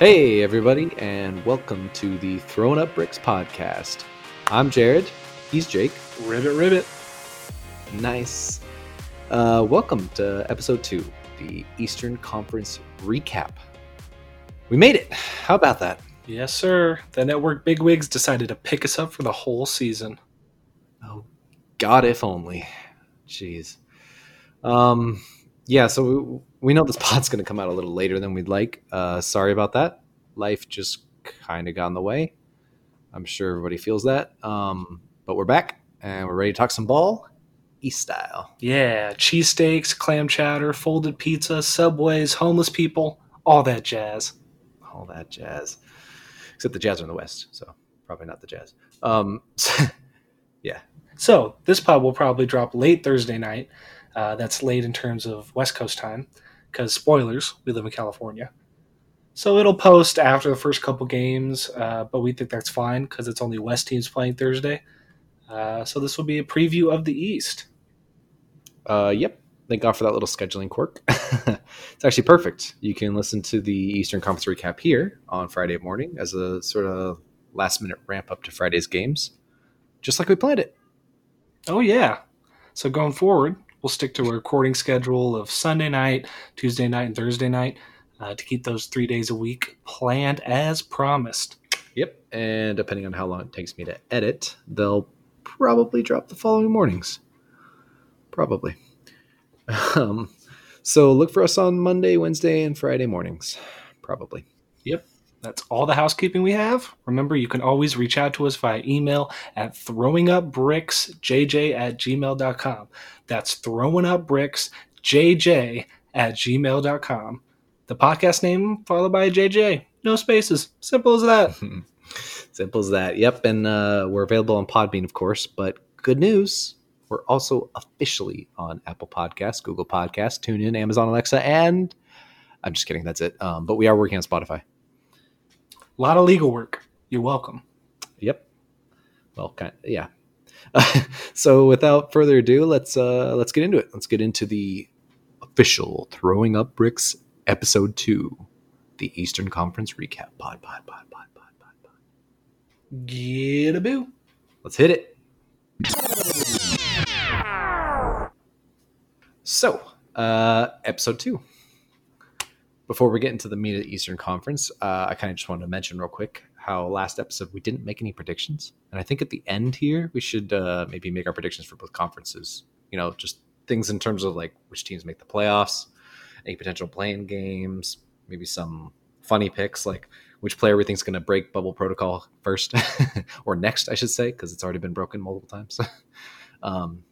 Hey, everybody, and welcome to the Throwing Up Bricks podcast. I'm Jared. He's Jake. Ribbit, ribbit. Nice. Uh, welcome to episode two, the Eastern Conference recap. We made it. How about that? Yes, sir. The network bigwigs decided to pick us up for the whole season. Oh, God, if only. Jeez. Um, yeah, so we, know this pod's going to come out a little later than we'd like. Uh, sorry about that. Life just kind of got in the way. I'm sure everybody feels that. Um, but we're back and we're ready to talk some ball, East style. Yeah, cheesesteaks, clam chowder, folded pizza, subways, homeless people, all that jazz. All that jazz. Except the jazz are in the West, so probably not the jazz. Um, yeah. So this pod will probably drop late Thursday night. Uh, that's late in terms of West Coast time, because spoilers, we live in California. So it'll post after the first couple games, uh, but we think that's fine because it's only West teams playing Thursday. Uh, so this will be a preview of the East. Uh, yep. Thank God for that little scheduling quirk. it's actually perfect. You can listen to the Eastern Conference recap here on Friday morning as a sort of last minute ramp up to Friday's games, just like we planned it. Oh, yeah. So going forward, we'll stick to a recording schedule of Sunday night, Tuesday night, and Thursday night uh, to keep those three days a week planned as promised. Yep. And depending on how long it takes me to edit, they'll probably drop the following mornings. Probably. Um, so look for us on Monday, Wednesday, and Friday mornings. Probably. Yep. That's all the housekeeping we have. Remember, you can always reach out to us via email at throwingupbricksjj at gmail.com. That's throwingupbricksjj at gmail.com. The podcast name followed by JJ. No spaces. Simple as that. Simple as that. Yep. And uh, we're available on Podbean, of course. But good news we're also officially on Apple Podcasts, Google Podcasts, TuneIn, Amazon Alexa, and I'm just kidding. That's it. Um, but we are working on Spotify. A lot of legal work. You're welcome. Yep. Well, kind of, yeah. so without further ado, let's uh, let's get into it. Let's get into the official throwing up bricks episode two, the Eastern Conference recap. Pod, pod, pod, pod, pod, pod, pod. Get a boo. Let's hit it. So, uh, episode two. Before we get into the meat of the Eastern Conference, uh, I kind of just wanted to mention real quick how last episode we didn't make any predictions, and I think at the end here we should uh, maybe make our predictions for both conferences. You know, just things in terms of like which teams make the playoffs, any potential play-in games, maybe some funny picks like which player we think is going to break bubble protocol first or next, I should say, because it's already been broken multiple times. um,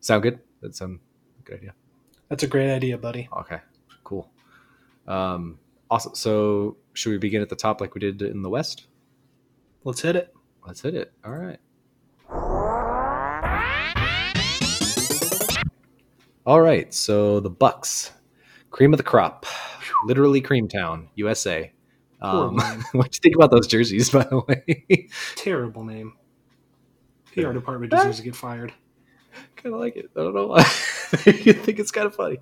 sound good? That sound good idea. That's a great idea, buddy. Okay. Um, awesome. So, should we begin at the top like we did in the West? Let's hit it. Let's hit it. All right. All right. So the Bucks, cream of the crop, literally cream town, USA. Um, what do you think about those jerseys, by the way? Terrible name. PR department deserves to get fired. kind of like it. I don't know why. you think it's kind of funny.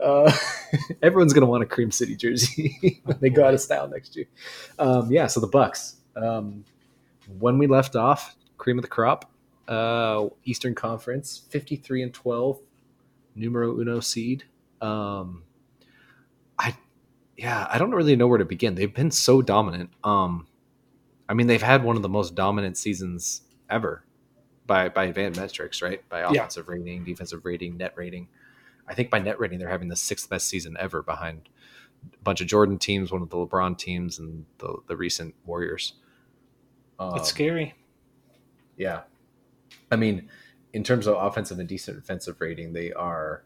Uh, everyone's gonna want a Cream City jersey when they go out of style next year. Um, yeah. So the Bucks. Um, when we left off, cream of the crop, uh, Eastern Conference, fifty-three and twelve, numero uno seed. Um, I, yeah, I don't really know where to begin. They've been so dominant. Um, I mean, they've had one of the most dominant seasons ever by by advanced metrics, right? By offensive yeah. rating, defensive rating, net rating. I think by net rating, they're having the sixth best season ever behind a bunch of Jordan teams, one of the LeBron teams, and the the recent Warriors. Um, it's scary. Yeah, I mean, in terms of offensive and decent defensive rating, they are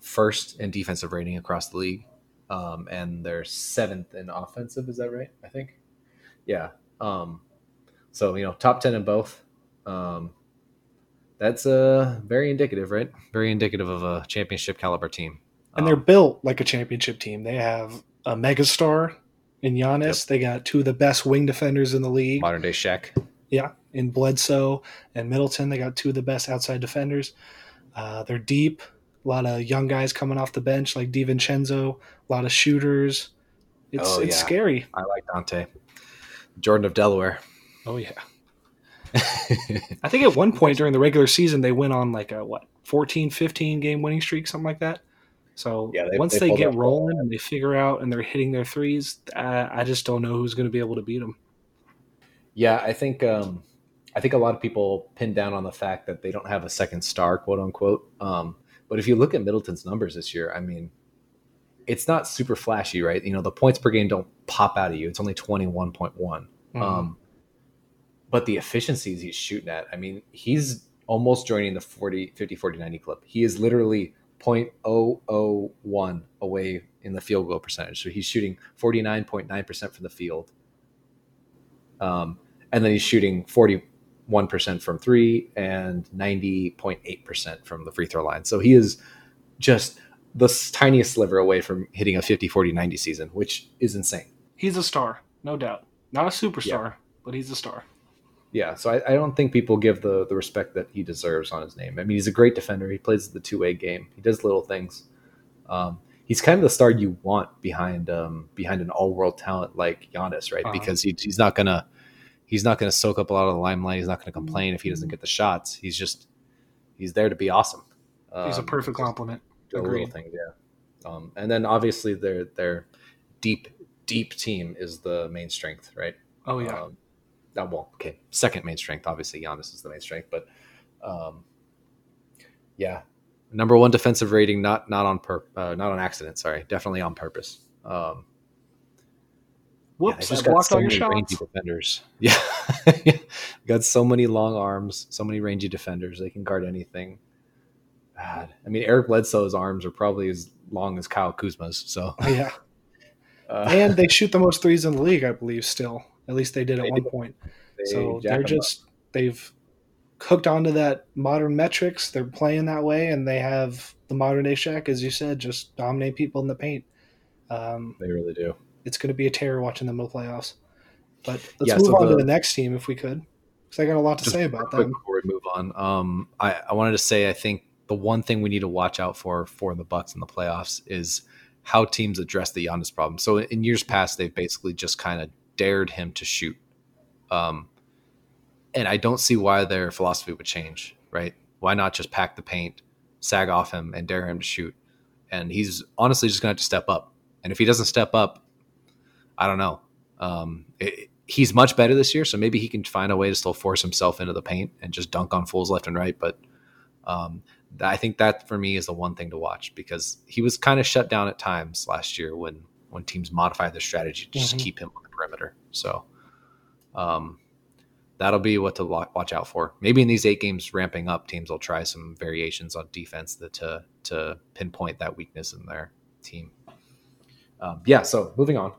first in defensive rating across the league, um, and they're seventh in offensive. Is that right? I think. Yeah. Um, so you know, top ten in both. Um, that's uh, very indicative, right? Very indicative of a championship caliber team. And um, they're built like a championship team. They have a megastar in Giannis. Yep. They got two of the best wing defenders in the league. Modern day Shaq. Yeah, in Bledsoe and Middleton, they got two of the best outside defenders. Uh, they're deep. A lot of young guys coming off the bench like DiVincenzo. A lot of shooters. It's Oh, it's yeah. scary. I like Donte, Jordan of Delaware. Oh yeah. I think at one point during the regular season they went on like a what 14, 15 game winning streak, something like that. So Yeah, they- once they they, get rolling and they figure out and they're hitting their threes, I, I just don't know who's going to be able to beat them. Yeah, I think um, I think a lot of people pin down on the fact that they don't have a second star, quote unquote. Um, but if you look at Middleton's numbers this year, I mean, it's not super flashy, right? You know, the points per game don't pop out at you. It's only twenty one point one. But the efficiencies he's shooting at, I mean, he's almost joining the 40, 50, 40, 90 clip. He is literally 0.001 away in the field goal percentage. So he's shooting 49.9% from the field. Um, and then he's shooting 41% from three and 90.8% from the free throw line. So he is just the tiniest sliver away from hitting a 50, 40, 90 season, which is insane. He's a star, no doubt. Not a superstar, but he's a star. Yeah, so I, I don't think people give the the respect that he deserves on his name. I mean, he's a great defender. He plays the two way game. He does little things. Um, he's kind of the star you want behind um, behind an all world talent like Giannis, right? Uh-huh. Because he, he's not gonna he's not gonna soak up a lot of the limelight. He's not gonna complain if he doesn't get the shots. He's just he's there to be awesome. He's a Um, perfect complement. little Agreed. things, yeah. Um, and then obviously their their deep deep team is the main strength, right? Oh yeah. That well, okay. Second main strength, obviously Giannis is the main strength, but um, yeah, number one defensive rating, not not on per, uh, not on accident. Sorry, definitely on purpose. Um, yeah, Whoops! I got blocked so all your shots. defenders. Yeah, got so many long arms, so many rangy defenders. They can guard anything. God. I mean, Eric Bledsoe's arms are probably as long as Kyle Kuzma's. So, Oh, yeah, uh, and they shoot the most threes in the league, I believe. Still, at least they did at They one do. point. they so they're 'em up. just they've hooked onto that modern metrics. They're playing that way, and they have the modern day Shaq, as you said, just dominate people in the paint. Um, they really do. it's going to be a terror watching them in the playoffs. But let's Yeah, move so on to the- the next team if we could, because I got a lot to say about them. Before we move on, um, I, I wanted to say I think the one thing we need to watch out for for the Bucks in the playoffs is how teams address the Giannis problem. So in years past, they've basically just kind of dared him to shoot, um, and I don't see why their philosophy would change. Right? Why not just pack the paint, sag off him, and dare him to shoot? And he's honestly just going to have to step up. And if he doesn't step up, I don't know. Um, it, he's much better this year, so maybe he can find a way to still force himself into the paint and just dunk on fools left and right. But um, I think that for me is the one thing to watch because he was kind of shut down at times last year when when teams modified their strategy to just Mhm. keep him on perimeter. So um, that'll be what to watch out for. Maybe in these eight games ramping up, teams will try some variations on defense that to to pinpoint that weakness in their team. Um, yeah. So moving on.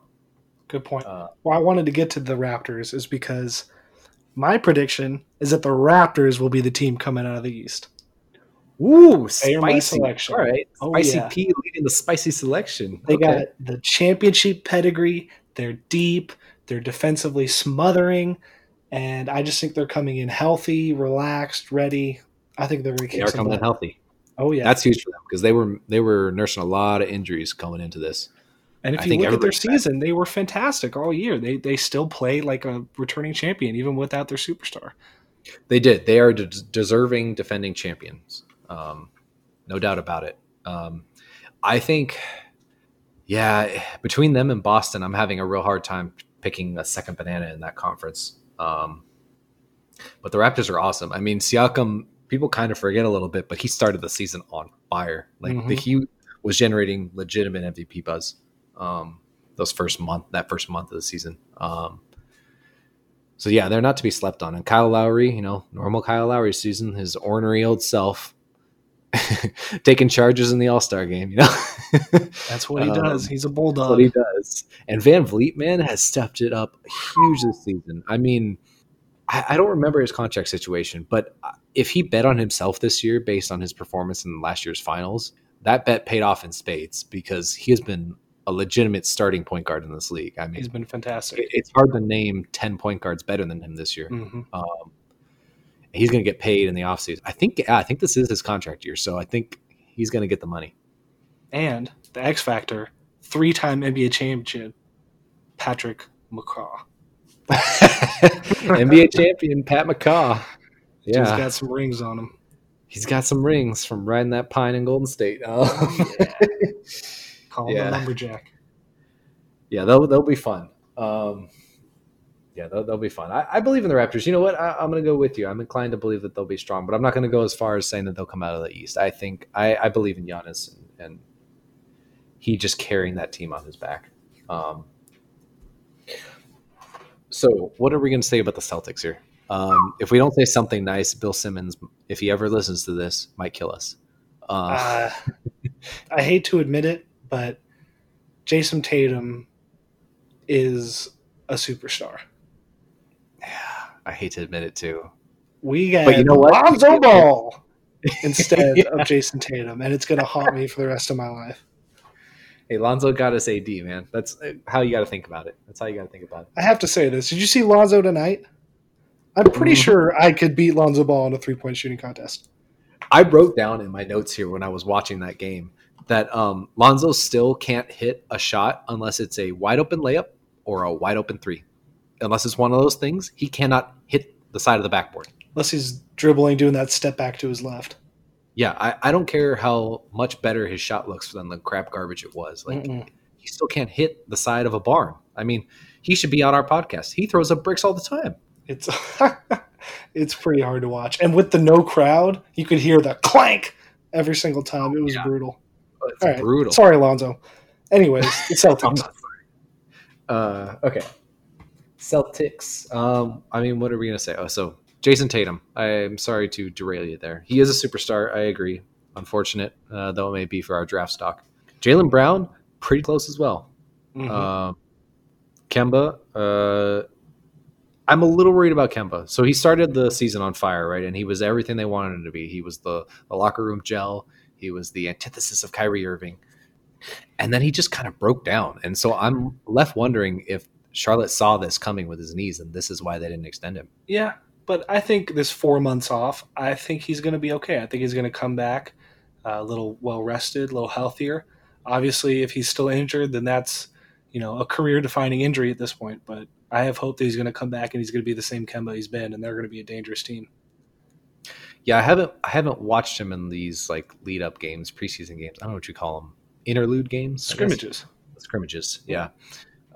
Good point. Uh, Why I wanted to get to the Raptors is because my prediction is that the Raptors will be the team coming out of the East. Ooh, They are my spicy. selection. All right. Oh, spicy yeah. P leading the spicy selection. They Okay. got the championship pedigree. They're deep. They're defensively smothering, and I just think they're coming in healthy, relaxed, ready. I think they're going to They are coming in healthy. Oh yeah, That's huge for them because they were they were nursing a lot of injuries coming into this. and if I you look at their season, they were fantastic all year. They they still play like a returning champion even without their superstar. They did. They are de- deserving defending champions. Um, no doubt about it. Um, I think, yeah, between them and Boston, I'm having a real hard time picking a second banana in that conference. Um, but the Raptors are awesome. I mean, Siakam, people kind of forget a little bit, but he started the season on fire. Like the, Mhm. he was generating legitimate MVP buzz. Um, those first month, that first month of the season. Um, so yeah, they're not to be slept on. And Kyle Lowry, you know, normal Kyle Lowry season, his ornery old self, taking charges in the All Star game. You know, That's what he Um, does. He's a That's bulldog. what he does. And VanVleet, man, has stepped it up huge this season. I mean, I, I don't remember his contract situation, but if he bet on himself this year based on his performance in last year's finals, that bet paid off in spades because he has been a legitimate starting point guard in this league. I mean, He's been fantastic. it- it's hard to name 10 point guards better than him this year. hmm Um, he's going to get paid in the offseason. I think, I think this is his contract year. So I think he's going to get the money. And the X Factor, three-time NBA champion, Patrick McCaw. NBA champion Pat McCaw. He's Yeah, got some rings on him. he's got some rings from riding that pine in Golden State. Um, Call him Yeah. the lumberjack. yeah, they'll they'll be fun. Um, yeah, they'll, they'll be fun. I, I believe in the Raptors. You know what? I, I'm going to go with you. I'm inclined to believe that they'll be strong, but I'm not going to go as far as saying that they'll come out of the East. I think I, I believe in Giannis and, and he just carrying that team on his back. Um, so, what are we going to say about the Celtics here? Um, if we don't say something nice, Bill Simmons, if he ever listens to this, might kill us. Uh, Uh, I hate to admit it, but Jayson Tatum is a superstar. I hate to admit it too. We got But you know what? Lonzo Ball instead of Jayson Tatum, and it's going to haunt me for the rest of my life. Hey, Lonzo got us AD, man. That's uh, how you got to think about it. That's how you got to think about it. I have to say this. Did you see Lonzo tonight? I'm pretty Mhm. sure I could beat Lonzo Ball in a three point shooting contest. I wrote down in my notes here when I was watching that game that um, Lonzo still can't hit a shot unless it's a wide open layup or a wide open three. Unless it's one of those things, he cannot hit the side of the backboard. Unless he's dribbling, doing that step back to his left. Yeah, I, I don't care how much better his shot looks than the crap garbage it was. Like Mm-mm. he still can't hit the side of a barn. I mean, he should be on our podcast. He throws up bricks all the time. It's it's pretty hard to watch, and with the no crowd, you could hear the clank every single time. It was Yeah. brutal. It's All right. brutal. Sorry, Alonzo. Anyways, I'm Celtics. Uh, okay. Celtics. Um, I mean, what are we gonna say? Oh, so Jayson Tatum. I'm sorry to derail you there. He is a superstar. I agree. Unfortunate, uh, though it may be for our draft stock. Jaylen Brown, pretty close as well. Mhm. Um, Kemba. Uh, I'm a little worried about Kemba. So he started the season on fire, right? And he was everything they wanted him to be. He was the, the locker room gel. He was the antithesis of Kyrie Irving. And then he just kind of broke down. And so I'm left wondering if Charlotte saw this coming with his knees, and this is why they didn't extend him. yeah, but I think this four months off, I think he's going to be okay. I think he's going to come back uh, a little well rested, a little healthier. Obviously, if he's still injured, then that's you know a career defining injury at this point. But I have hope that he's going to come back and he's going to be the same Kemba he's been, and they're going to be a dangerous team. Yeah, I haven't I haven't watched him in these like lead up games, preseason games. I don't know what you call them, interlude games? Scrimmages. scrimmages. Yeah,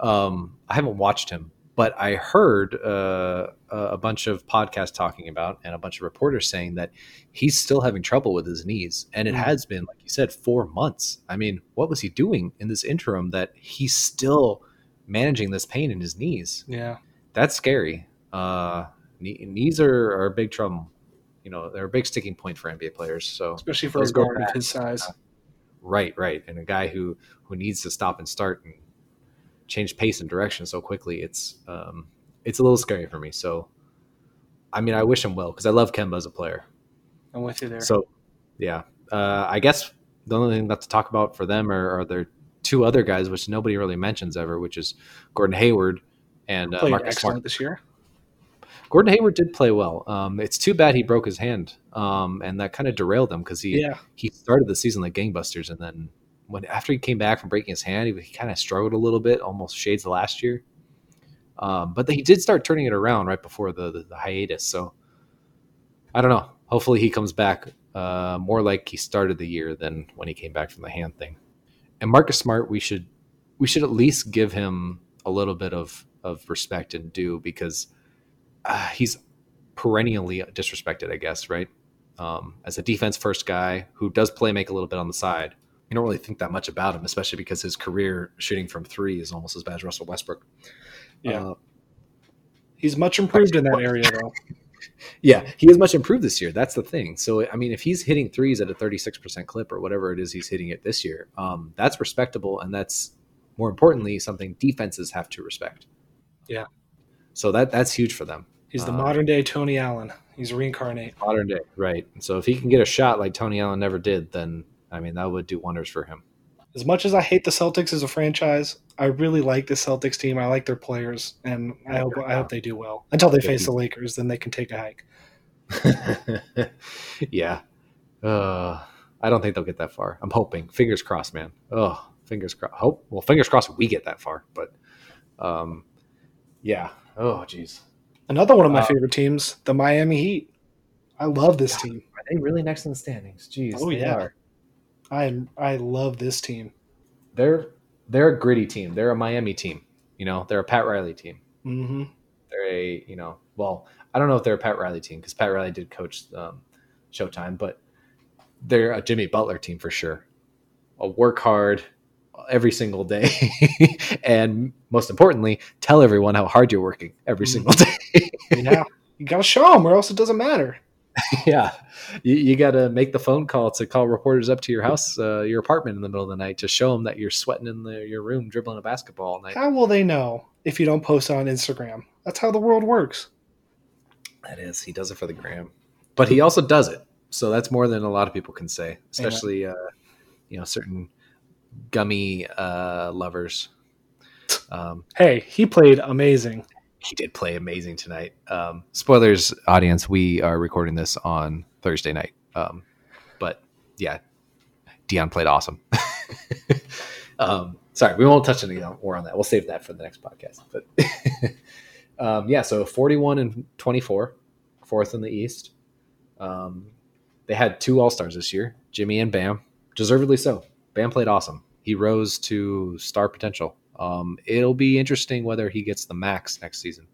um, I haven't watched him, but I heard uh, a bunch of podcasts talking about and a bunch of reporters saying that he's still having trouble with his knees, and it Mm. has been, like you said, four months. I mean, what was he doing in this interim that he's still managing this pain in his knees? Yeah. That's scary. Uh, knee, knees are, are a big trouble. You know, they're a big sticking point for NBA players. So especially for Those a guard of his size. Right, right. And a guy who who needs to stop and start and change pace and direction so quickly, it's um it's a little scary for me. So I mean, I wish him well because I love Kemba as a player. I'm with you there. So yeah. Uh I guess the only thing left to talk about for them are, are their two other guys, which nobody really mentions ever, which is Gordon Hayward and uh, Marcus excellent Smart. this year. Gordon Hayward did play well. Um, it's too bad he broke his hand, um, and that kind of derailed him because he Yeah. he started the season like gangbusters, and then when after he came back from breaking his hand, he, he kind of struggled a little bit, almost shades of last year. Um, but he did start turning it around right before the, the, the hiatus. So I don't know. Hopefully he comes back uh, more like he started the year than when he came back from the hand thing. And Marcus Smart, we should we should at least give him a little bit of of respect and due because uh, he's perennially disrespected, I guess, right? Um, as a defense first guy who does play make a little bit on the side, you don't really think that much about him, especially because his career shooting from three is almost as bad as Russell Westbrook. Yeah. Uh, He's much improved in that area, though. yeah, he is much improved this year. That's the thing. So, I mean, if he's hitting threes at a 36% clip or whatever it is he's hitting it this year, um, that's respectable. And that's more importantly, something defenses have to respect. Yeah. So that that's huge for them. He's the Uh, modern day Tony Allen. He's reincarnate. Modern day, right? So if he can get a shot like Tony Allen never did, then I mean that would do wonders for him. As much as I hate the Celtics as a franchise, I really like the Celtics team. I like their players, and I hope I hope they do well until they face the Lakers. Then they can take a hike. yeah. Uh, I don't think they'll get that far. I'm hoping. Fingers crossed, man. Oh, fingers crossed. Hope. Well, fingers crossed we get that far, but Um, yeah. Oh, jeez. Another one of my Uh, favorite teams, the Miami Heat. I love this team. Are they really next in the standings? Jeez. Oh, yeah. are. I I love this team. They're they're a gritty team. They're a Miami team. You know, they're a Pat Riley team. hmm They're a you know, well, I don't know if they're a Pat Riley team because Pat Riley did coach um, Showtime, but they're a Jimmy Butler team for sure. A work hard every single day, and most importantly, tell everyone how hard you're working every Mhm. single day. Yeah, you gotta show them, or else it doesn't matter. yeah, you, you got to make the phone call to call reporters up to your house, uh, your apartment in the middle of the night to show them that you're sweating in the, your room dribbling a basketball all night. How will they know if you don't post on Instagram? That's how the world works. That is, he does it for the gram, but he also does it. So that's more than a lot of people can say, especially uh, you know certain gummy uh, lovers. Um, Hey, he played amazing. He did play amazing tonight. Um, spoilers, audience. We are recording this on Thursday night, um, but yeah, Dion played awesome. um, sorry, we won't touch any more on that. We'll save that for the next podcast. But um, yeah, so forty-one and twenty-four, fourth in the East. Um, they had two All Stars this year, Jimmy and Bam, deservedly so. Bam played awesome. He rose to star potential. Um, it'll be interesting whether he gets the max next season.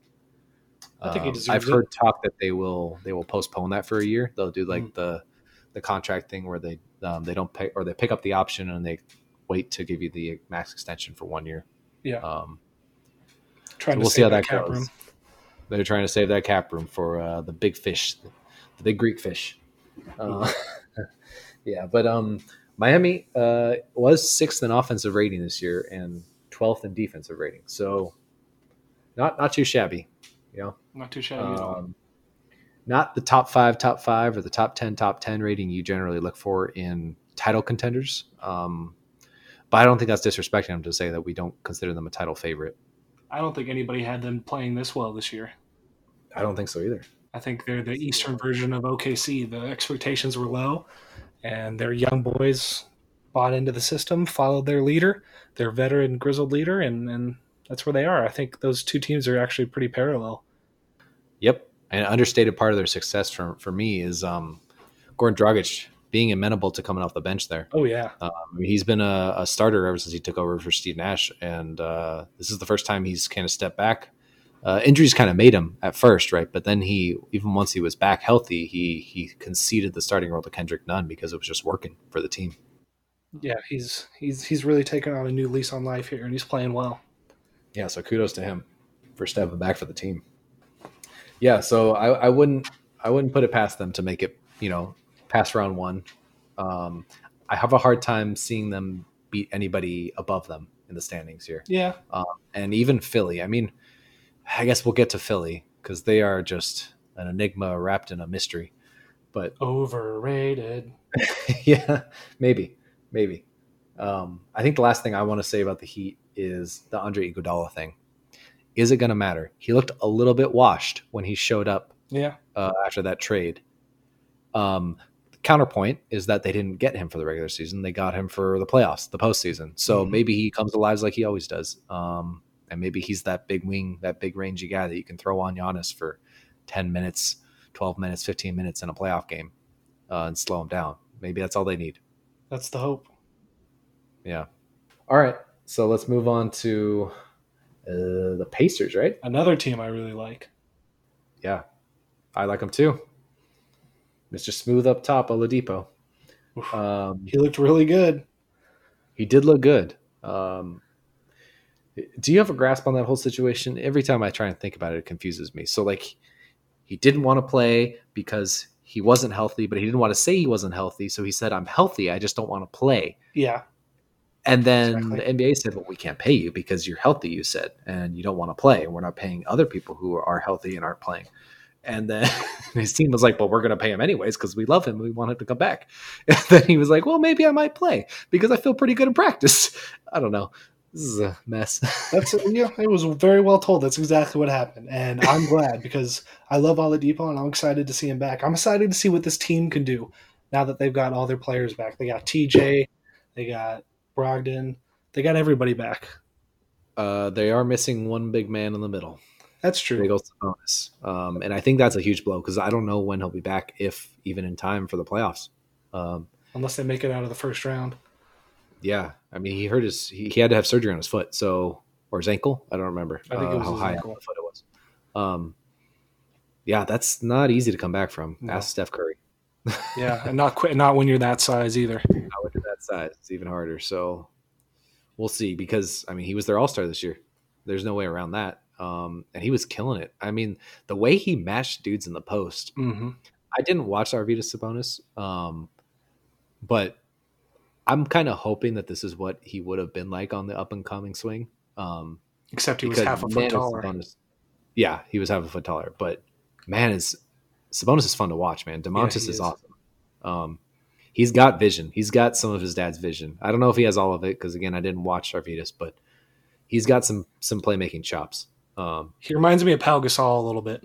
I think he Um, deserves I've it. heard talk that they will they will postpone that for a year. They'll do like Mm. the the contract thing where they um, they don't pay or they pick up the option and they wait to give you the max extension for one year. Yeah. Um, Trying so to we'll see how that goes. room. They're trying to save that cap room for uh, the big fish, the big Greek fish. Uh, yeah, but um, Miami uh, was sixth in offensive rating this year and twelfth in defensive rating. So not not too shabby, you know. Not too shabby at all. Um, not the top five, top five, or the top ten, top ten rating you generally look for in title contenders. Um, but I don't think that's disrespecting them to say that we don't consider them a title favorite. I don't think anybody had them playing this well this year. I don't think so either. I think they're the Eastern version of OKC. The expectations were low, and they're young boys bought into the system, followed their leader, their veteran grizzled leader, and, and that's where they are. I think those two teams are actually pretty parallel. Yep. An understated part of their success for, for me is um, Goran Dragic being amenable to coming off the bench there. Oh yeah, Um, he's been a, a starter ever since he took over for Steve Nash, and uh, this is the first time he's kind of stepped back. Uh, injuries kind of made him at first, right? But then he, even once he was back healthy, he he conceded the starting role to Kendrick Nunn because it was just working for the team. Yeah. He's he's he's really taken on a new lease on life here, and he's playing well. Yeah, so kudos to him for stepping back for the team. Yeah, so I, I wouldn't I wouldn't put it past them to make it, you know, past round one. Um, I have a hard time seeing them beat anybody above them in the standings here. Yeah, and even Philly. I mean, I guess we'll get to Philly because they are just an enigma wrapped in a mystery. But overrated. yeah, maybe, maybe. Um, I think the last thing I want to say about the Heat is the Andre Iguodala thing. Is it going to matter? He looked a little bit washed when he showed up Yeah, uh, after that trade. Um, counterpoint is that they didn't get him for the regular season; they got him for the playoffs, the postseason. So Mhm. maybe he comes alive like he always does, um, and maybe he's that big wing, that big rangy guy that you can throw on Giannis for ten minutes, twelve minutes, fifteen minutes in a playoff game, uh, and slow him down. Maybe that's all they need. That's the hope. Yeah. All right. So let's move on to uh, the Pacers, right? Another team I really like. Yeah, I like them too. Mr. Smooth up top, Oladipo. Oof. Um, He looked really good. he did look good. Um, do you have a grasp on that whole situation? Every time I try and think about it, it confuses me. So, like, he didn't want to play because he wasn't healthy, but he didn't want to say he wasn't healthy. So he said, "I'm healthy. I just don't want to play." Yeah, And then Exactly. the NBA said, "Well, we can't pay you because you're healthy." You said, and you don't want to play, and we're not paying other people who are healthy and aren't playing. And then his team was like, "Well, we're going to pay him anyways because we love him. and We want him to come back." And then he was like, "Well, maybe I might play because I feel pretty good in practice." I don't know. This is a mess. That's yeah. It was very well told. That's exactly what happened, and I'm glad because I love Oladipo, and I'm excited to see him back. I'm excited to see what this team can do now that they've got all their players back. They got TJ, they got Brogdon, they got everybody back. Uh, they are missing one big man in the middle. That's true. Big old Sabonis. Um, and I think that's a huge blow because I don't know when he'll be back, if even in time for the playoffs. Um, Unless they make it out of the first round. Yeah, I mean, he hurt his. He, he had to have surgery on his foot, so or his ankle. I don't remember I think it uh, was how high ankle. foot it was. Um, yeah, that's not easy to come back from. No. Ask Steph Curry. Yeah, and not quit, not when you're that size either. Not when you're that size, it's even harder. So we'll see. Because I mean, he was their All Star this year. There's no way around that. Um, and he was killing it. I mean, the way he matched dudes in the post. hmm I didn't watch Arvydas Sabonis, um, but I'm kind of hoping that this is what he would have been like on the up and coming swing. Um, Except he was half a foot is taller. Sabonis- yeah, he was half a foot taller, but man, is Sabonis is fun to watch. Man, Domantas he is, is. awesome. Um, he's got vision. He's got some of his dad's vision. I don't know if he has all of it because again, I didn't watch Arvydas, but he's got some some playmaking chops. Um, He reminds me of Pau Gasol a little bit.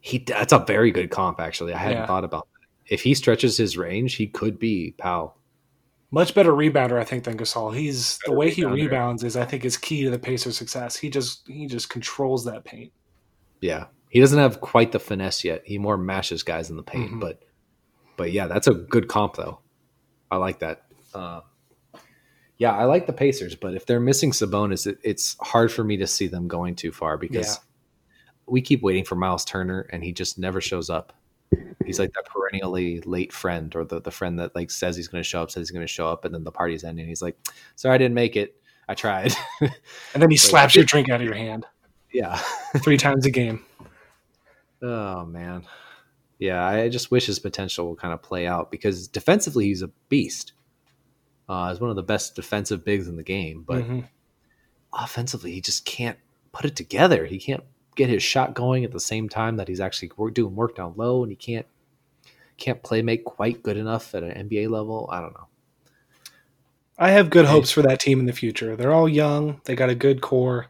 he that's a very good comp actually. I hadn't Yeah. thought about that. If he stretches his range, he could be Pau. Much better rebounder, I think, than Gasol. He's the Better way he rebounds is, I think, is key to the Pacers' success. He just he just controls that paint. Yeah, he doesn't have quite the finesse yet. He more mashes guys in the paint, Mhm. but but yeah, that's a good comp though. I like that. Uh, yeah, I like the Pacers, but if they're missing Sabonis, it, it's hard for me to see them going too far because Yeah. we keep waiting for Miles Turner and he just never shows up. He's like that perennially late friend or the, the friend that like says he's going to show up, says he's going to show up, and then the party's ending. He's like, "Sorry, I didn't make it. I tried." And then he slaps your drink out of your hand yeah. three times a game. Oh man, yeah. I just wish his potential will kind of play out because defensively he's a beast. Uh, he's one of the best defensive bigs in the game, but Mhm. offensively he just can't put it together. He can't get his shot going at the same time that he's actually doing work down low, and he can't can't play make quite good enough at an NBA level. I don't know. I have good hopes for that team in the future. They're all young. They got a good core.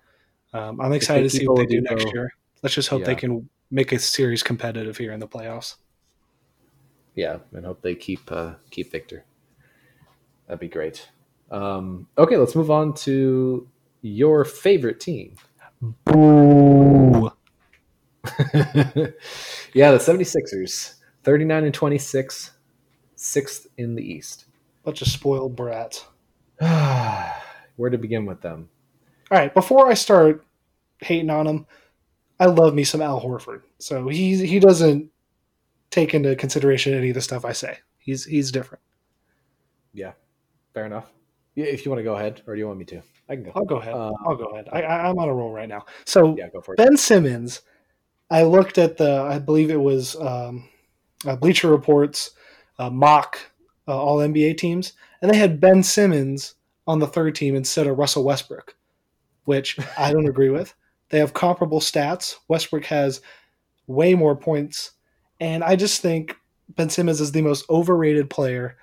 Um, I'm excited to see what they do Oladipo- next year. Let's just hope they can make a series competitive here in the playoffs. Yeah, and hope they keep uh, keep Victor. That'd be great. Um, okay, let's move on to your favorite team. Boo! yeah, the 76ers, 39 and 26, sixth in the East. Bunch of spoiled brats. Where to begin with them? All right, before I start hating on him, I love me some Al Horford. So he he doesn't take into consideration any of the stuff I say. He's he's different. Yeah, fair enough. Yeah, if you want to go ahead, or do you want me to? I can go. I'll go ahead. Uh, I'll go ahead. I, I, I'm on a roll right now. So Yeah, go for it. Ben Simmons, I looked at the, I believe it was um, uh, Bleacher Reports uh, mock uh, All NBA teams, and they had Ben Simmons on the third team instead of Russell Westbrook, which I don't agree with. They have comparable stats. Westbrook has way more points, and I just think Ben Simmons is the most overrated player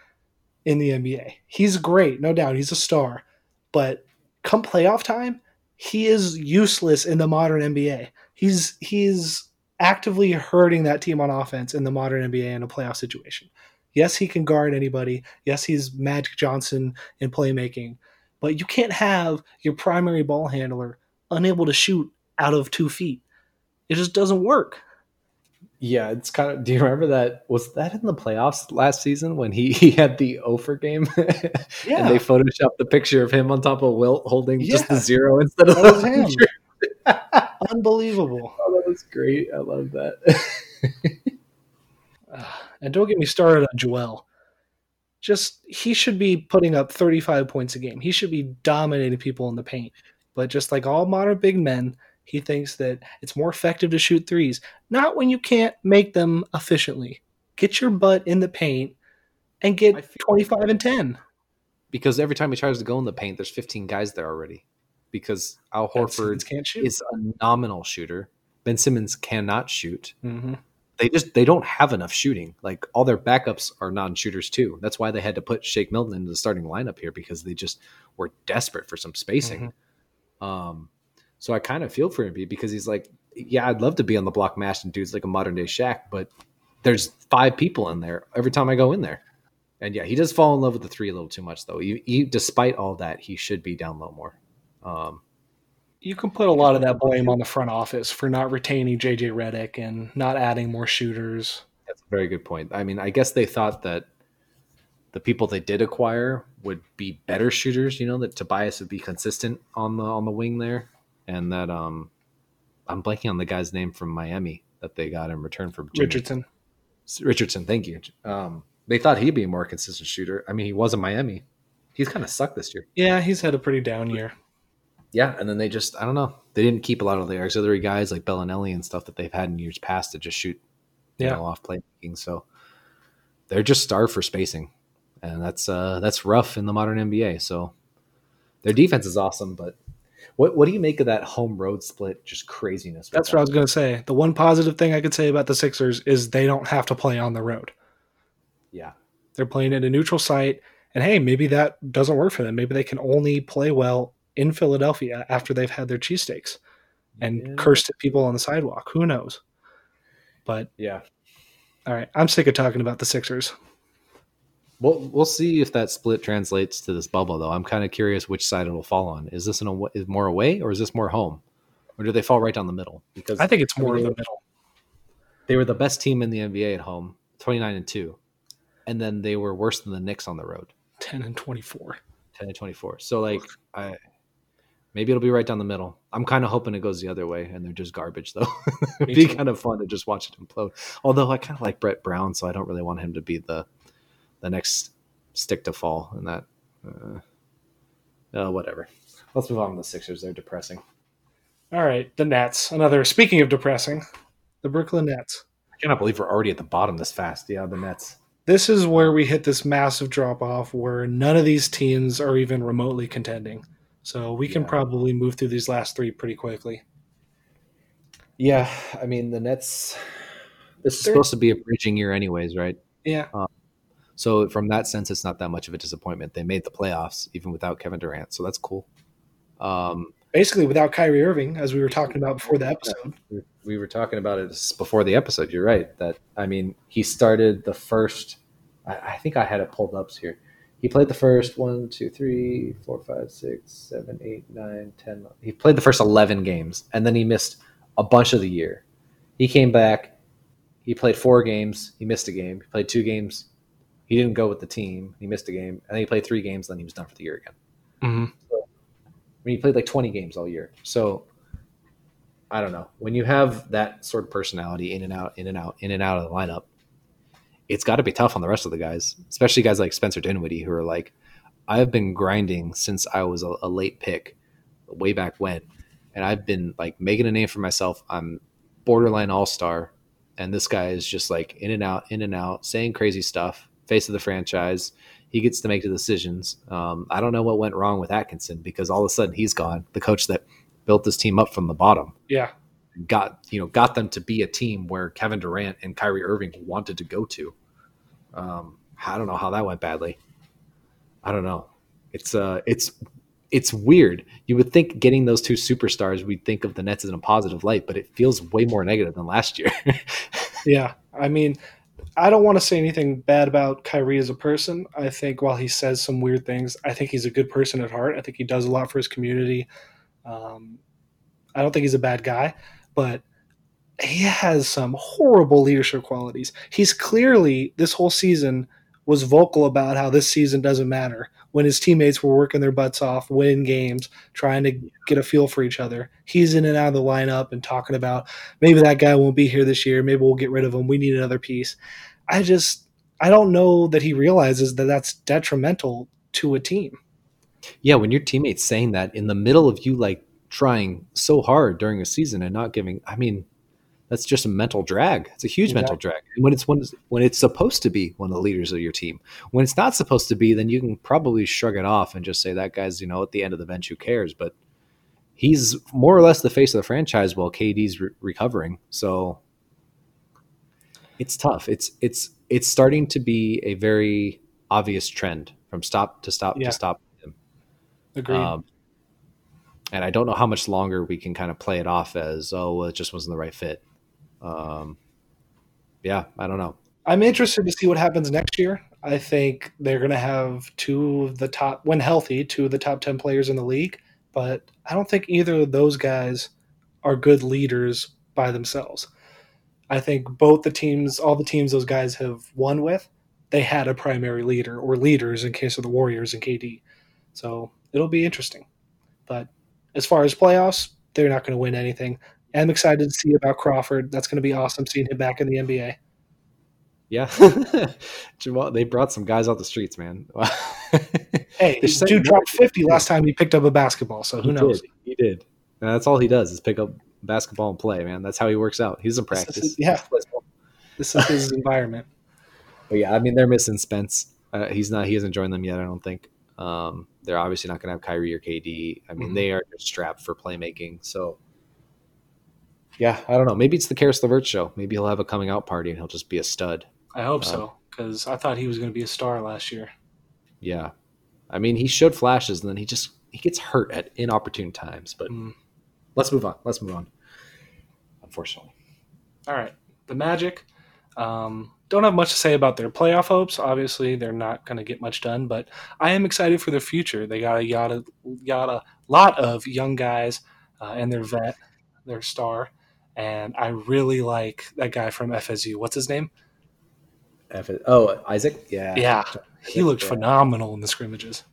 in the NBA. He's great, no doubt. He's a star, but come playoff time, he is useless in the modern NBA. He's he's actively hurting that team on offense in the modern NBA in a playoff situation. Yes, he can guard anybody. Yes, he's Magic Johnson in playmaking, but you can't have your primary ball handler unable to shoot out of two feet. It just doesn't work. Yeah, it's kind of. Do you remember that? Was that in the playoffs last season when he, he had the Ofer game? Yeah. and they photoshopped the picture of him on top of Wilt holding just the zero instead of That the. Unbelievable. Oh, that was great. I love that. Ah, and don't get me started on Joel. Just he should be putting up 35 points a game. He should be dominating people in the paint. But just like all modern big men, he thinks that it's more effective to shoot threes. Not when you can't make them efficiently. Get your butt in the paint and get feel- 25 and 10. because every time he tries to go in the paint, there's 15 guys there already. Because Al Horford can't shoot. is a nominal shooter. Ben Simmons cannot shoot. hmm They just they don't have enough shooting. Like all their backups are non-shooters too. That's why they had to put Shake Milton into the starting lineup here because they just were desperate for some spacing. Um, so I kind of feel for him because he's like, yeah, I'd love to be on the block mashing dudes like a modern day Shaq, but there's five people in there every time I go in there. And yeah, he does fall in love with the three a little too much though. He, he despite all that, he should be down low more. Um, You can put a lot of that blame on the front office for not retaining JJ Redick and not adding more shooters. That's a very good point. I mean, I guess they thought that the people they did acquire would be better shooters. You know that Tobias would be consistent on the on the wing there, and that um, I'm blanking on the guy's name from Miami that they got in return for Jimmy. Richardson. Richardson, thank you. Um, they thought he'd be a more consistent shooter. I mean, he was in Miami. He's kind of sucked this year. Yeah, he's had a pretty down year. Yeah, and then they just I don't know. They didn't keep a lot of the auxiliary guys like Belinelli and stuff that they've had in years past to just shoot you Yeah. know, off playmaking. So they're just starved for spacing. And that's uh that's rough in the modern NBA. So their defense is awesome, but what what do you make of that home road split just craziness? That's what I was going to say. The one positive thing I could say about the Sixers is they don't have to play on the road. Yeah. They're playing at a neutral site, and hey, maybe that doesn't work for them. Maybe they can only play well in Philadelphia after they've had their cheesesteaks and Yeah. cursed at people on the sidewalk. Who knows? But Yeah. all right, I'm sick of talking about the Sixers. We'll we'll see if that split translates to this bubble though. I'm kind of curious which side it'll fall on. Is this an is more away or is this more home? Or do they fall right down the middle? Because I think it's more I in mean, the middle. they were the best team in the NBA at home, 29 and 2. And then they were worse than the Knicks on the road, 10 and 24. 10 and 24. So like I maybe it'll be right down the middle. I'm kind of hoping it goes the other way and they're just garbage though. It'd be kind of fun to just watch it implode. Although I kind of like Brett Brown, so I don't really want him to be the the next stick to fall in that uh, uh, whatever. Let's move on to the Sixers. They're depressing. All right, the Nets. Another, speaking of depressing, the Brooklyn Nets. I cannot believe we're already at the bottom this fast. Yeah, the Nets. This is where we hit this massive drop off where none of these teams are even remotely contending. So we can Yeah. probably move through these last three pretty quickly. Yeah, I mean the Nets. This is supposed to be a bridging year, anyways, right? Yeah. So from that sense, it's not that much of a disappointment. They made the playoffs even without Kevin Durant, so that's cool. Um, Basically, without Kyrie Irving, as we were talking about before the episode. we- we were talking about it before the episode. You're right. That I mean, he started the first. I, I think I had it pulled up here. He played the first one, two, three, four, five, six, seven, eight, nine, ten. He played the first eleven games, and then he missed a bunch of the year. He came back. He played four games. He missed a game. He played two games. He didn't go with the team. He missed a game, and then he played three games. Then he was done for the year again. hmm I mean, he played like 20 games all year. So I don't know. When you have that sort of personality in and out, in and out, in and out of the lineup, it's got to be tough on the rest of the guys, especially guys like Spencer Dinwiddie, who are like, I've been grinding since I was a, a late pick, way back when, and I've been like making a name for myself. I'm borderline all star, and this guy is just like in and out, in and out, saying crazy stuff. Face of the franchise, he gets to make the decisions. Um, I don't know what went wrong with Atkinson because all of a sudden he's gone. The coach that built this team up from the bottom Yeah. Got you know got them to be a team where Kevin Durant and Kyrie Irving wanted to go to. Um, I don't know how that went badly. I don't know. It's uh, it's it's weird. You would think getting those two superstars, we'd think of the Nets in a positive light, but it feels way more negative than last year. Yeah. I mean, I don't want to say anything bad about Kyrie as a person. I think while he says some weird things, I think he's a good person at heart. I think he does a lot for his community. Um, I don't think he's a bad guy, but he has some horrible leadership qualities. He's clearly, this whole season, was vocal about how this season doesn't matter when his teammates were working their butts off, winning games, trying to get a feel for each other. He's in and out of the lineup and talking about maybe that guy won't be here this year. Maybe we'll get rid of him. We need another piece. I just, I don't know that he realizes that that's detrimental to a team. yeah, when your teammates saying that in the middle of you like trying so hard during a season and not giving, I mean, that's just a mental drag. It's a huge mental drag. And when it's when it's, when it's supposed to be one of the leaders of your team, when it's not supposed to be, then you can probably shrug it off and just say that guy's you know at the end of the bench. Who cares? But he's more or less the face of the franchise while KD's re- recovering. So it's tough. It's it's it's starting to be a very obvious trend from stop to stop Yeah. to stop. Agreed. Um, and I don't know how much longer we can kind of play it off as, oh, well, it just wasn't the right fit. Um, yeah, I don't know. I'm interested to see what happens next year. I think they're going to have two of the top, when healthy, two of the top 10 players in the league. but I don't think either of those guys are good leaders by themselves. I think both the teams, all the teams those guys have won with, they had a primary leader or leaders in case of the Warriors and KD. So it'll be interesting. But as far as playoffs, they're not going to win anything. I'm excited to see about Crawford. That's going to be awesome seeing him back in the NBA. Yeah, Jamal, they brought some guys off the streets, man. hey, this dude dropped fifty last time he picked up a basketball, so who he knows? Did. He did. And that's all he does is pick up basketball and play, man. That's how he works out. He's doesn't practice. This is, yeah, this is his environment. But yeah, I mean, they're missing Spence. Uh, he's not. He hasn't joined them yet. I don't think. Um, they're obviously not going to have Kyrie or KD. I mean, mm-hmm. they are strapped for playmaking. So, yeah, I don't know. Maybe it's the Caris LeVert show. Maybe he'll have a coming out party and he'll just be a stud. I hope uh, so because I thought he was going to be a star last year. Yeah, I mean, he showed flashes and then he just he gets hurt at inopportune times. But mm. let's move on. Let's move on. Unfortunately. All right, the Magic. Um, don't have much to say about their playoff hopes. Obviously, they're not going to get much done, but I am excited for their future. They got a yada yada lot of young guys uh, and their vet, their star, and I really like that guy from FSU. What's his name? F- oh, Isaac. Yeah, yeah. He looked yeah. phenomenal in the scrimmages.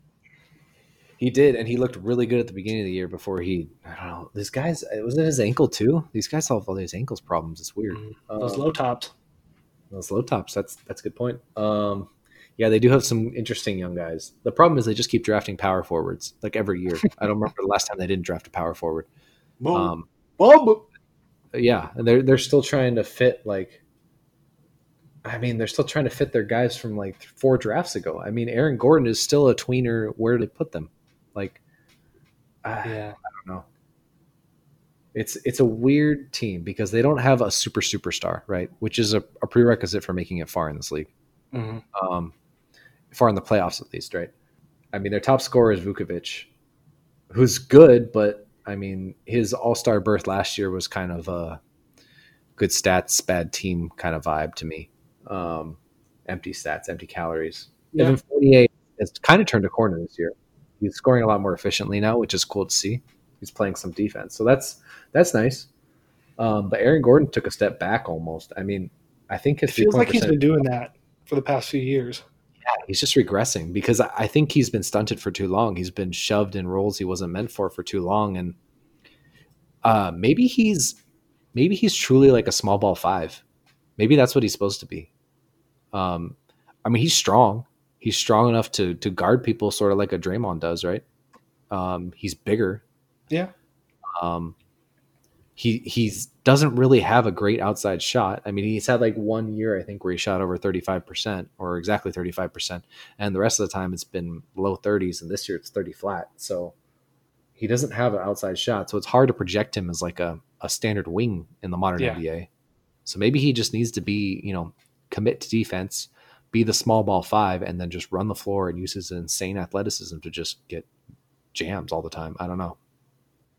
He did, and he looked really good at the beginning of the year before he. I don't know. These guys was it his ankle too? These guys have all these ankles problems. It's weird. Mm, those um, low tops. Those low tops. That's that's a good point. Um, yeah, they do have some interesting young guys. The problem is they just keep drafting power forwards like every year. I don't remember the last time they didn't draft a power forward. Um, Bob. Yeah, and they're they're still trying to fit like. I mean, they're still trying to fit their guys from like four drafts ago. I mean, Aaron Gordon is still a tweener. Where do they put them? Like, uh, yeah, I don't know. It's it's a weird team because they don't have a super superstar, right? Which is a, a prerequisite for making it far in this league, mm-hmm. um, far in the playoffs at least, right? I mean, their top scorer is Vucevic, who's good, but I mean, his All Star berth last year was kind of a good stats, bad team kind of vibe to me. Um, empty stats, empty calories. Yeah. Evan Fournier has kind of turned a corner this year. He's scoring a lot more efficiently now, which is cool to see. He's playing some defense, so that's that's nice. Um, but Aaron Gordon took a step back almost. I mean, I think his it feels like he's been doing that for the past few years. Yeah, he's just regressing because I think he's been stunted for too long. He's been shoved in roles he wasn't meant for for too long, and uh, maybe he's maybe he's truly like a small ball five. Maybe that's what he's supposed to be. Um, I mean, he's strong. He's strong enough to to guard people, sort of like a Draymond does, right? Um, he's bigger. Yeah. Um, he he's doesn't really have a great outside shot. I mean, he's had like one year I think where he shot over 35% or exactly 35% and the rest of the time it's been low 30s and this year it's 30 flat. So he doesn't have an outside shot. So it's hard to project him as like a, a standard wing in the modern yeah. NBA. So maybe he just needs to be, you know, commit to defense, be the small ball 5 and then just run the floor and use his insane athleticism to just get jams all the time. I don't know.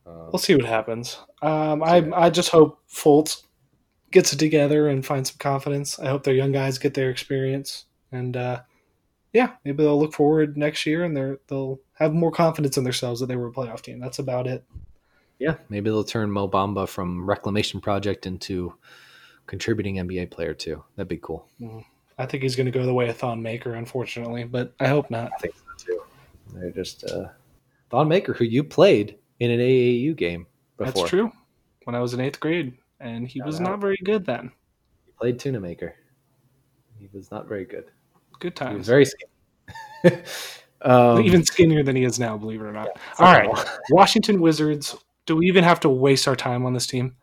Um, we'll see what happens. Um, I I just hope Fultz gets it together and finds some confidence. I hope their young guys get their experience, and uh, yeah, maybe they'll look forward next year and they they'll have more confidence in themselves that they were a playoff team. That's about it. Yeah, maybe they'll turn Mo Bamba from Reclamation Project into contributing NBA player too. That'd be cool. Mm. I think he's going to go the way of Thon Maker, unfortunately, but I hope not. I think so too. They're just uh, Thon Maker, who you played in an AAU game before. That's true. When I was in eighth grade, and he was not very good then. He played tuna maker. He was not very good. Good times. He was very skinny. um, even skinnier than he is now, believe it or not. Yeah, All right, Washington Wizards. Do we even have to waste our time on this team?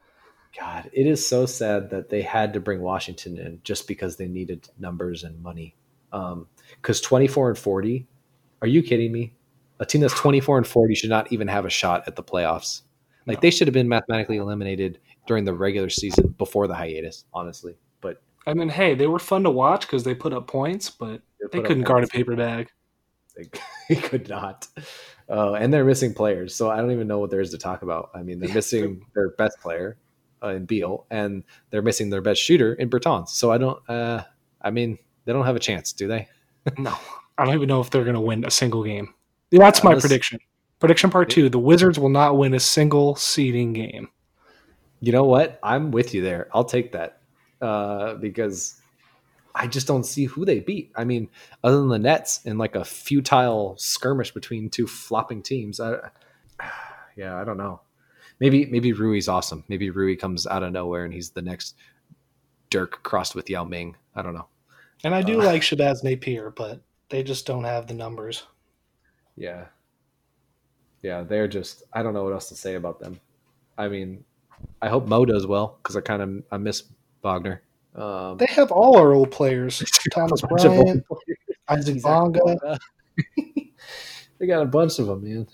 God, it is so sad that they had to bring Washington in just because they needed numbers and money. Because um, 24 and 40, are you kidding me? A team that's 24 and 40 should not even have a shot at the playoffs. Like no. they should have been mathematically eliminated during the regular season before the hiatus, honestly. But I mean, hey, they were fun to watch because they put up points, but they, they couldn't guard a paper bag. They, they could not. Uh, and they're missing players, so I don't even know what there is to talk about. I mean, they're missing their best player uh, in Beal, and they're missing their best shooter in Bertans. So I don't. Uh, I mean, they don't have a chance, do they? no, I don't even know if they're going to win a single game. That's my prediction. Prediction part two: The Wizards will not win a single seeding game. You know what? I'm with you there. I'll take that uh, because I just don't see who they beat. I mean, other than the Nets in like a futile skirmish between two flopping teams. I, yeah, I don't know. Maybe maybe Rui's awesome. Maybe Rui comes out of nowhere and he's the next Dirk crossed with Yao Ming. I don't know. And I do Uh. like Shabazz Napier, but they just don't have the numbers. Yeah. Yeah, they're just I don't know what else to say about them. I mean, I hope Mo does well because I kind of I miss Wagner. Um, They have all our old players: Thomas a bunch of Bryant. Isaac. Bonga. they got a bunch of them, man.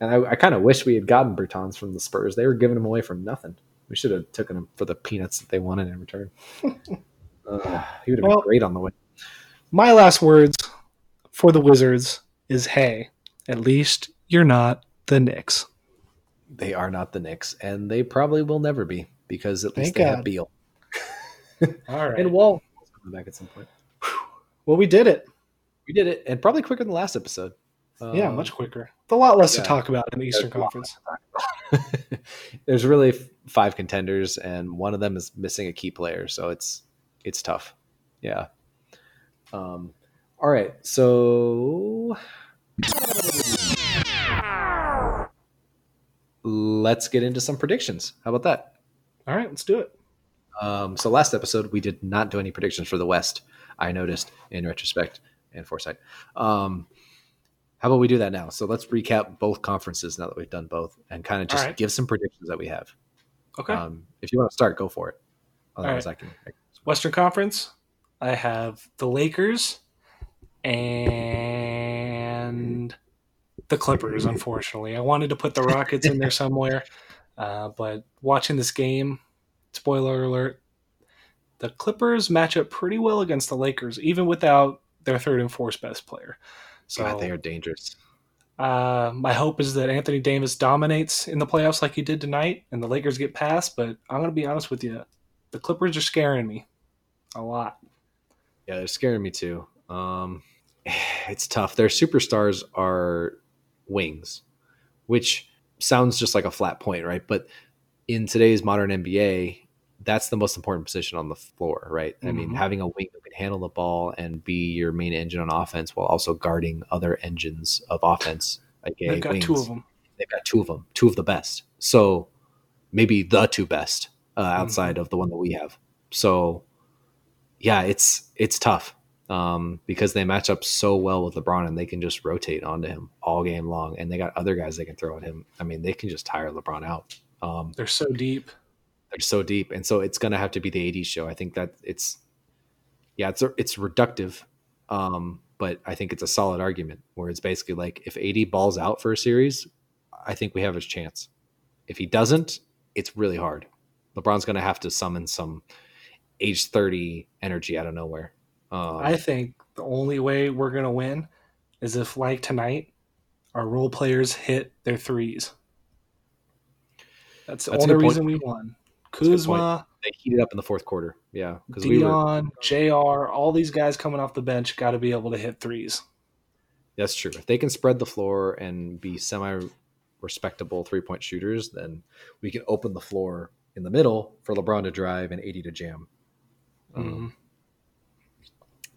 And I, I kind of wish we had gotten Bertans from the Spurs. They were giving them away for nothing. We should have taken them for the peanuts that they wanted in return. Uh, he would have Well- been great on the way. My last words for the Wizards is, "Hey, at least you're not the Knicks." They are not the Knicks, and they probably will never be because at least Thank they have God. Beal All right. and Wall coming back at some point. well, we did it. We did it, and probably quicker than the last episode. yeah, Um, much quicker. A lot less yeah. to talk about in the Eastern Conference. There's really f- five contenders, and one of them is missing a key player, so it's it's tough. Yeah. Um. All right, so let's get into some predictions. How about that? All right, let's do it. Um, so last episode we did not do any predictions for the West. I noticed in retrospect and foresight. Um, how about we do that now? So let's recap both conferences now that we've done both, and kind of just Alright. give some predictions that we have. Okay. Um, if you want to start, go for it. Otherwise, Alright. I can. I can- Western Conference, I have the Lakers and the Clippers, unfortunately. I wanted to put the Rockets in there somewhere, uh, but watching this game, spoiler alert, the Clippers match up pretty well against the Lakers, even without their third and fourth best player. So God, they are dangerous. uh, my hope is that Anthony Davis dominates in the playoffs like he did tonight, and the Lakers get past. But I'm going to be honest with you, the Clippers are scaring me a lot. Yeah, they're scaring me too. Um, it's tough. Their superstars are wings, which sounds just like a flat point, right? But in today's modern NBA, that's the most important position on the floor, right? I mean, Mhm. having a wing that can handle the ball and be your main engine on offense while also guarding other engines of offense. Aka They've got wings. two of them. They've got two of them, two of the best. So maybe the two best uh, outside of the one that we have. So yeah, it's it's tough um, because they match up so well with LeBron and they can just rotate onto him all game long, and they got other guys they can throw at him. I mean, they can just tire LeBron out. Um, They're so deep. they're so deep, and so it's going to have to be the AD show. I think that it's yeah, it's it's reductive, um, but I think it's a solid argument where it's basically like if AD balls out for a series, I think we have a chance. If he doesn't, it's really hard. LeBron's going to have to summon some age thirty energy out of nowhere. Um, I think the only way we're going to win is if, like tonight, our role players hit their threes. That's the That's a only reason we won. Kuzma, they heated up in the fourth quarter. Yeah, because we were Dion, JR, all these guys coming off the bench got to be able to hit threes. That's true. If they can spread the floor and be semi respectable three point shooters, then we can open the floor in the middle for LeBron to drive and AD to jam. Um, Mhm.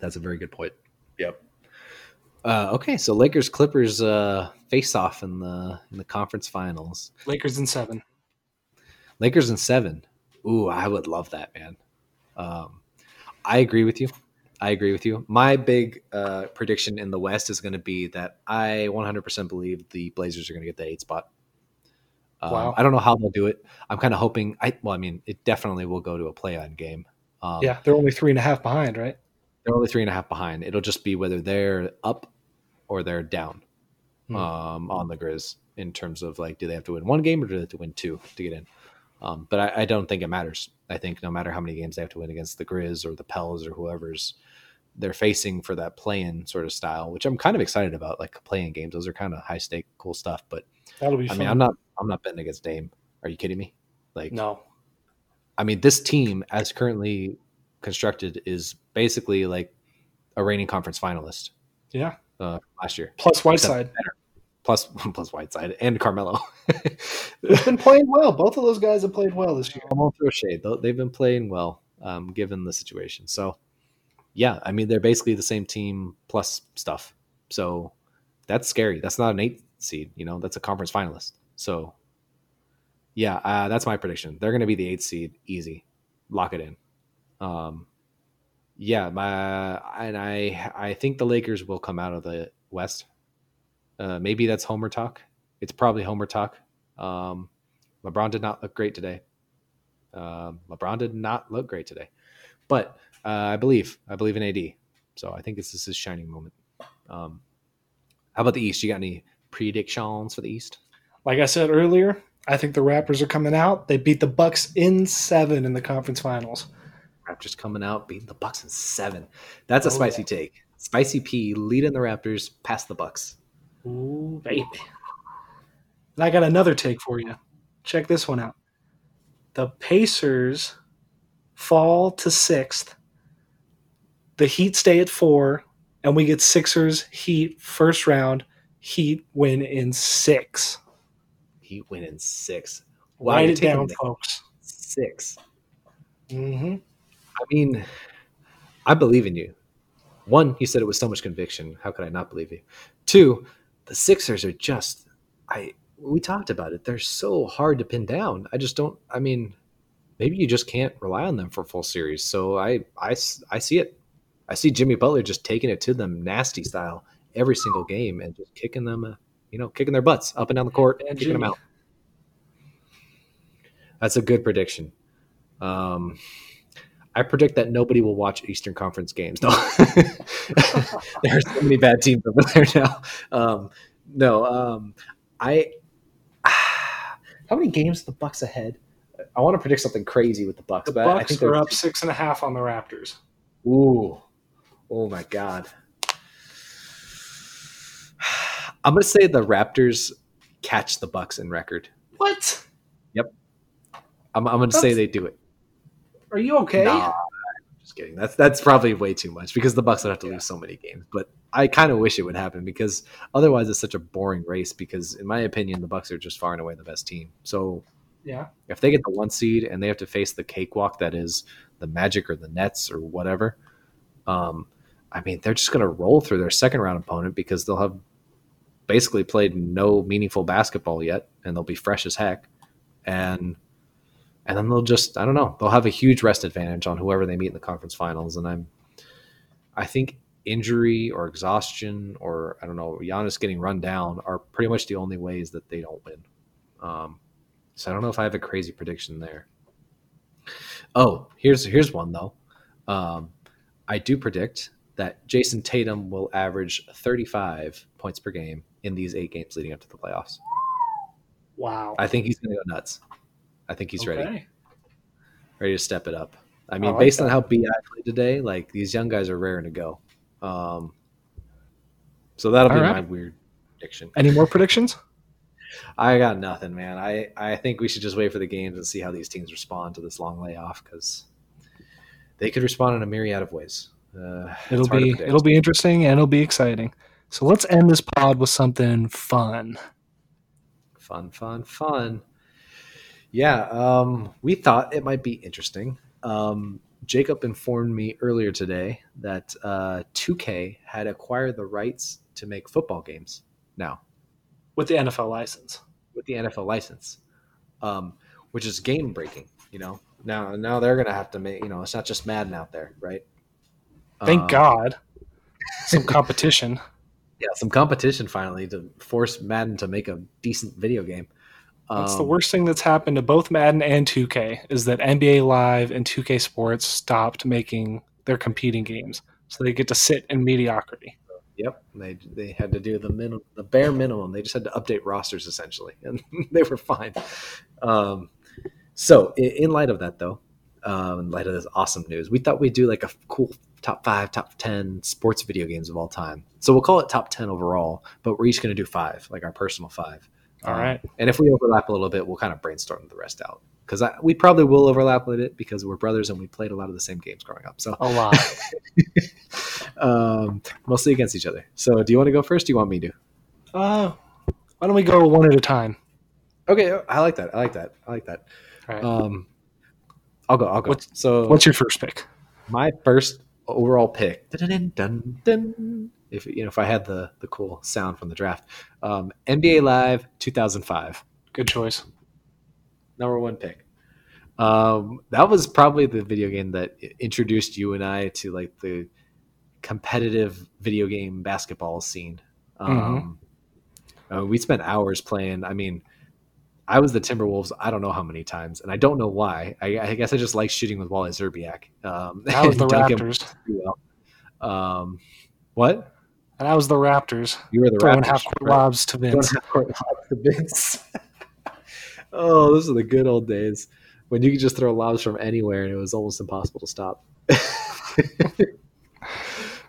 That's a very good point. Yep. Uh, okay, so Lakers Clippers uh, face off in the in the conference finals. Lakers in seven. Lakers in seven. Ooh, I would love that, man. Um, I agree with you. I agree with you. My big uh, prediction in the West is going to be that I 100% believe the Blazers are going to get the eight spot. Um, Wow. I don't know how they'll do it. I'm kind of hoping. I well, I mean, it definitely will go to a play-in game. Um, yeah, they're only three and a half behind, right? They're only three and a half behind. It'll just be whether they're up or they're down Hmm. um, on the Grizz in terms of like, do they have to win one game or do they have to win two to get in? Um, but I, I don't think it matters. I think no matter how many games they have to win against the Grizz or the Pels or whoever's they're facing for that play-in sort of style, which I'm kind of excited about. Like play-in games, those are kind of high stake, cool stuff. But That'll be I fun. mean, I'm not I'm not betting against Dame. Are you kidding me? Like, No. I mean, this team, as currently constructed, is basically like a reigning conference finalist Yeah. uh, last year. Plus Whiteside. plus plus Whiteside and Carmelo. They've been playing well. Both of those guys have played well this year. I won't throw shade. They've been playing well, um, given the situation. So, yeah, I mean they're basically the same team plus stuff. So that's scary. That's not an eight seed. You know, that's a conference finalist. So, yeah, uh, that's my prediction. They're going to be the eighth seed, easy. Lock it in. Um, yeah, my and I I think the Lakers will come out of the West. Uh, maybe that's Homer talk. It's probably Homer talk. Um, LeBron did not look great today. Um, LeBron did not look great today, but uh, I believe I believe in AD. So I think this is his shining moment. Um, how about the East? You got any predictions for the East? Like I said earlier, I think the Raptors are coming out. They beat the Bucks in seven in the conference finals. Raptors coming out, beating the Bucks in seven. That's a Oh, spicy take. Spicy P leading the Raptors past the Bucks. Ooh, baby. And I got another take for you. Check this one out. The Pacers fall to sixth. The Heat stay at four, and we get Sixers, Heat, first round. Heat win in six. He win in six. Write you're it down, taking folks. Six. Mm-hmm. I mean, I believe in you. One, you said it with so much conviction. How could I not believe you? Two, the Sixers are just I we talked about it. They're so hard to pin down. I just don't I mean, maybe you just can't rely on them for full series. So I I I see it. I see Jimmy Butler just taking it to them nasty style every single game and just kicking them uh, you know, kicking their butts up and down the court And kicking them out. That's a good prediction. Um, I predict that nobody will watch Eastern Conference games. No, there are so many bad teams over there now. Um, no, um, I. How many games are the Bucks ahead? I want to predict something crazy with the Bucks, The but I Bucks think are they're up six and a half on the Raptors. Ooh, oh my god! I'm gonna say the Raptors catch the Bucks in record. What? Yep. I'm, I'm gonna say they do it. Are you okay? Nah, just kidding. That's that's probably way too much because the Bucks would have to Yeah. lose so many games. But I kind of wish it would happen because otherwise it's such a boring race. Because in my opinion, the Bucks are just far and away the best team. So Yeah. if they get the one seed and they have to face the cakewalk that is the Magic or the Nets or whatever, um, I mean they're just gonna roll through their second round opponent because they'll have basically played no meaningful basketball yet and they'll be fresh as heck and and then they'll just I don't know they'll have a huge rest advantage on whoever they meet in the conference finals and I'm I think injury or exhaustion or I don't know Giannis getting run down are pretty much the only ways that they don't win. Um, so I don't know if I have a crazy prediction there. Oh, here's here's one though. Um, I do predict that Jayson Tatum will average 35 points per game in these eight games leading up to the playoffs. Wow. I think he's going to go nuts. I think he's ready, Okay. ready to step it up. I mean, I like based on that. how Bi played today, like these young guys are raring to go. Um, so that'll be All my weird prediction. Any more predictions? I got nothing, man. I, I think we should just wait for the games and see how these teams respond to this long layoff because they could respond in a myriad of ways. Uh, It'll it's hard to be it'll be interesting and it'll be exciting. So let's end this pod with something fun. fun, fun, fun. Yeah, um, we thought it might be interesting. Um, Jacob informed me earlier today that uh, 2K had acquired the rights to make football games now With the NFL license. with the NFL license, um, which is game breaking. You know, now now they're gonna have to make. You know, it's not just Madden out there, right? Thank Um, God. Some competition. Yeah, some competition finally to force Madden to make a decent video game. That's the Um, worst thing that's happened to both Madden and 2K is that NBA Live and 2K Sports stopped making their competing games. So they get to sit in mediocrity. Yep, they they had to do the minimum, the bare minimum. They just had to update rosters essentially, and they were fine. Um, so, in, in light of that, though, um, in light of this awesome news, we thought we'd do like a cool top five, top ten sports video games of all time. So we'll call it top ten overall, but we're each going to do five, like our personal five. All Um. And if we overlap a little bit, we'll kind of brainstorm the rest out because we probably will overlap a bit because we're brothers and we played a lot of the same games growing up. So A lot. um, mostly against each other. So, do you want to go first? Do you want me to? uh, Why don't we go one at a time? Okay, I like that. I like that. I like that. All right. Um, I'll go. I'll go. What's- so What's your first pick? my first overall pick. Dun, dun, dun, if you know, if I had the the cool sound from the draft, um, NBA Live 2005, Good choice. number one pick. Um, that was probably the video game that introduced you and I to like the competitive video game basketball scene. Um, uh, we spent hours playing. I mean, I was the Timberwolves. I don't know how many times, and I don't know why. I, I guess I just like shooting with Wally Szczerbiak. Um, That was the Raptors. well. Um, what? And that was the Raptors You were the throwing Raptors, half court right? lobs to Vince. half-court lobs to Vince. oh, those are the good old days when you could just throw lobs from anywhere and it was almost impossible to stop. Uh,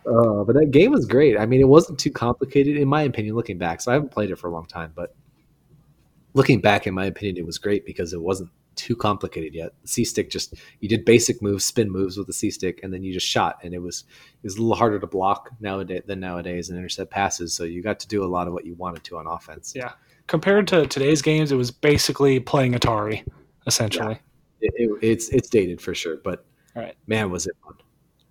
but that game was great. I mean, it wasn't too complicated, in my opinion, looking back. So I haven't played it for a long time, but looking back, in my opinion, it was great because it wasn't too complicated yet. The C stick just you did basic moves, spin moves with the C stick, and then you just shot, and it was it was a little harder to block nowadays than nowadays and intercept passes. So you got to do a lot of what you wanted to on offense. Yeah. Compared to today's games, it was basically playing Atari, essentially. It, it, it's it's dated for sure, but All right. man, was it fun.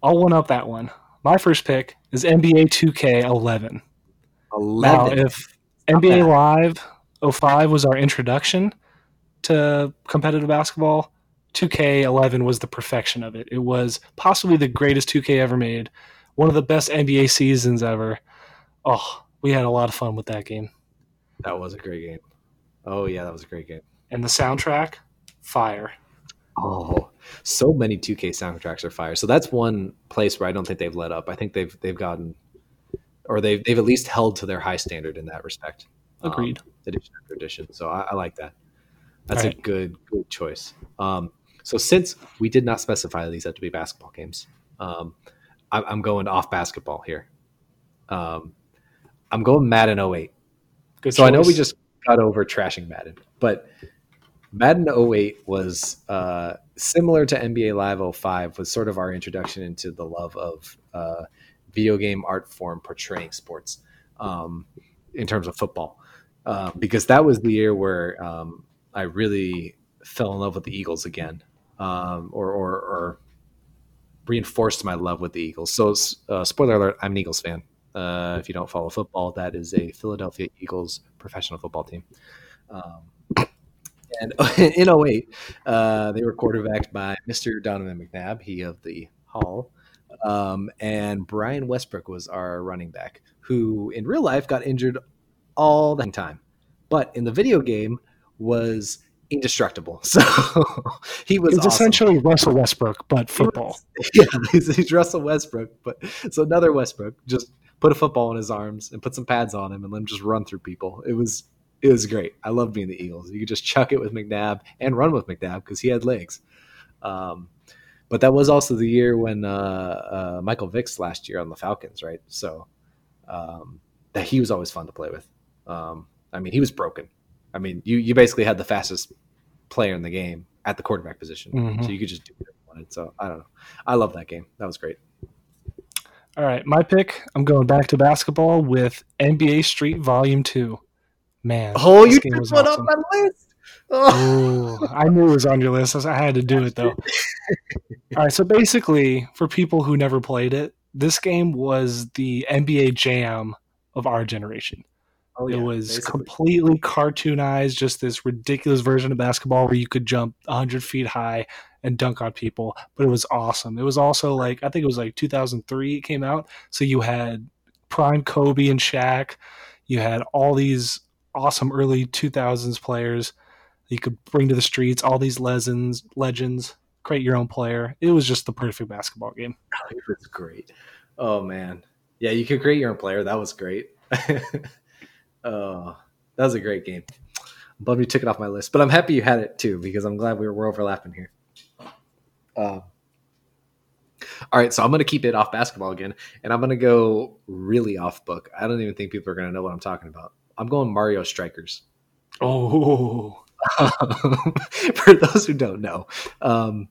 I'll one up that one. My first pick is NBA 2K11. Now, Eleven. if NBA bad. Live 05 was our introduction to competitive basketball, 2K11 was the perfection of it. It was possibly the greatest 2K ever made, one of the best NBA seasons ever. Oh, we had a lot of fun with that game. that was a great game. Oh yeah, that was a great game. And the soundtrack, fire. Oh, so many 2K soundtracks are fire. So that's one place where I don't think they've let up. I think they've they've gotten, or they've they've at least held to their high standard in that respect. Um, Agreed. edition after edition. So I, I like that. That's a good good choice. Um, so since we did not specify these have to be basketball games, um, I'm, I'm going off basketball here. Um, I'm going Madden 08. Good So I know we just got over trashing Madden, but Madden 08 was uh, similar to NBA Live 05, was sort of our introduction into the love of uh, video game art form portraying sports um, in terms of football. Uh, because that was the year where um, I really fell in love with the Eagles again, um, or, or, or reinforced my love with the Eagles. So, uh, spoiler alert, I'm an Eagles fan. Uh, if you don't follow football, that is a Philadelphia Eagles professional football team. Um, and in 08, uh, they were quarterbacked by Mr. Donovan McNabb, he of the Hall. Um, and Brian Westbrook was our running back, who in real life got injured all the time, but in the video game was indestructible. So he was It's awesome. essentially Russell Westbrook, but football. Yeah, he's, he's Russell Westbrook, but so another Westbrook just put a football in his arms and put some pads on him and let him just run through people. It was it was great. I love being the Eagles. You could just chuck it with McNabb and run with McNabb because he had legs. Um, but that was also the year when uh, uh, Michael Vick's last year on the Falcons, right? So um, that he was always fun to play with. Um, I mean, he was broken. I mean, you you basically had the fastest player in the game at the quarterback position, Mhm. so you could just do whatever you wanted. So I don't know. I love that game. That was great. All right, my pick. I'm going back to basketball with NBA Street Volume Two. Man, Oh, this you game took was one awesome. off my list. Oh. Ooh, I knew it was on your list. I had to do it though. All right, so basically, for people who never played it, this game was the NBA Jam of our generation. Oh, it was basically. completely cartoonized, just this ridiculous version of basketball where you could jump 100 feet high and dunk on people. But it was awesome. It was also like, I think it was like 2003 it came out. So you had prime Kobe and Shaq. You had all these awesome early 2000s players you could bring to the streets, all these legends, legends, create your own player. It was just the perfect basketball game. It was great. Oh man, yeah, you could create your own player. That was great. oh, that was a great game. I'm bummed you took it off my list, but I'm happy you had it too because I'm glad we were, overlapping here. Um, all right, so I'm going to keep it off basketball again, and I'm going to go really off book. I don't even think people are going to know what I'm talking about. I'm going Mario Strikers. Oh, for those who don't know, um,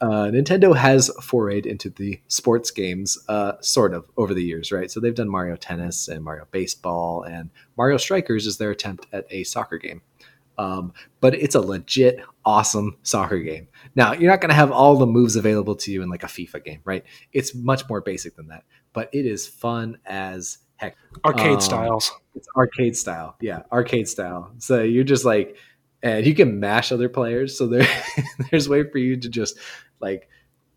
uh, Nintendo has forayed into the sports games, uh, sort of, over the years, right? So they've done Mario Tennis and Mario Baseball, and Mario Strikers is their attempt at a soccer game. Um, but it's a legit awesome soccer game. Now, you're not going to have all the moves available to you in like a FIFA game, right? It's much more basic than that, but it is fun as heck. Arcade Um, styles. It's arcade style. Yeah, arcade style. So you're just like, and you can mash other players. So there, there's a way for you to just like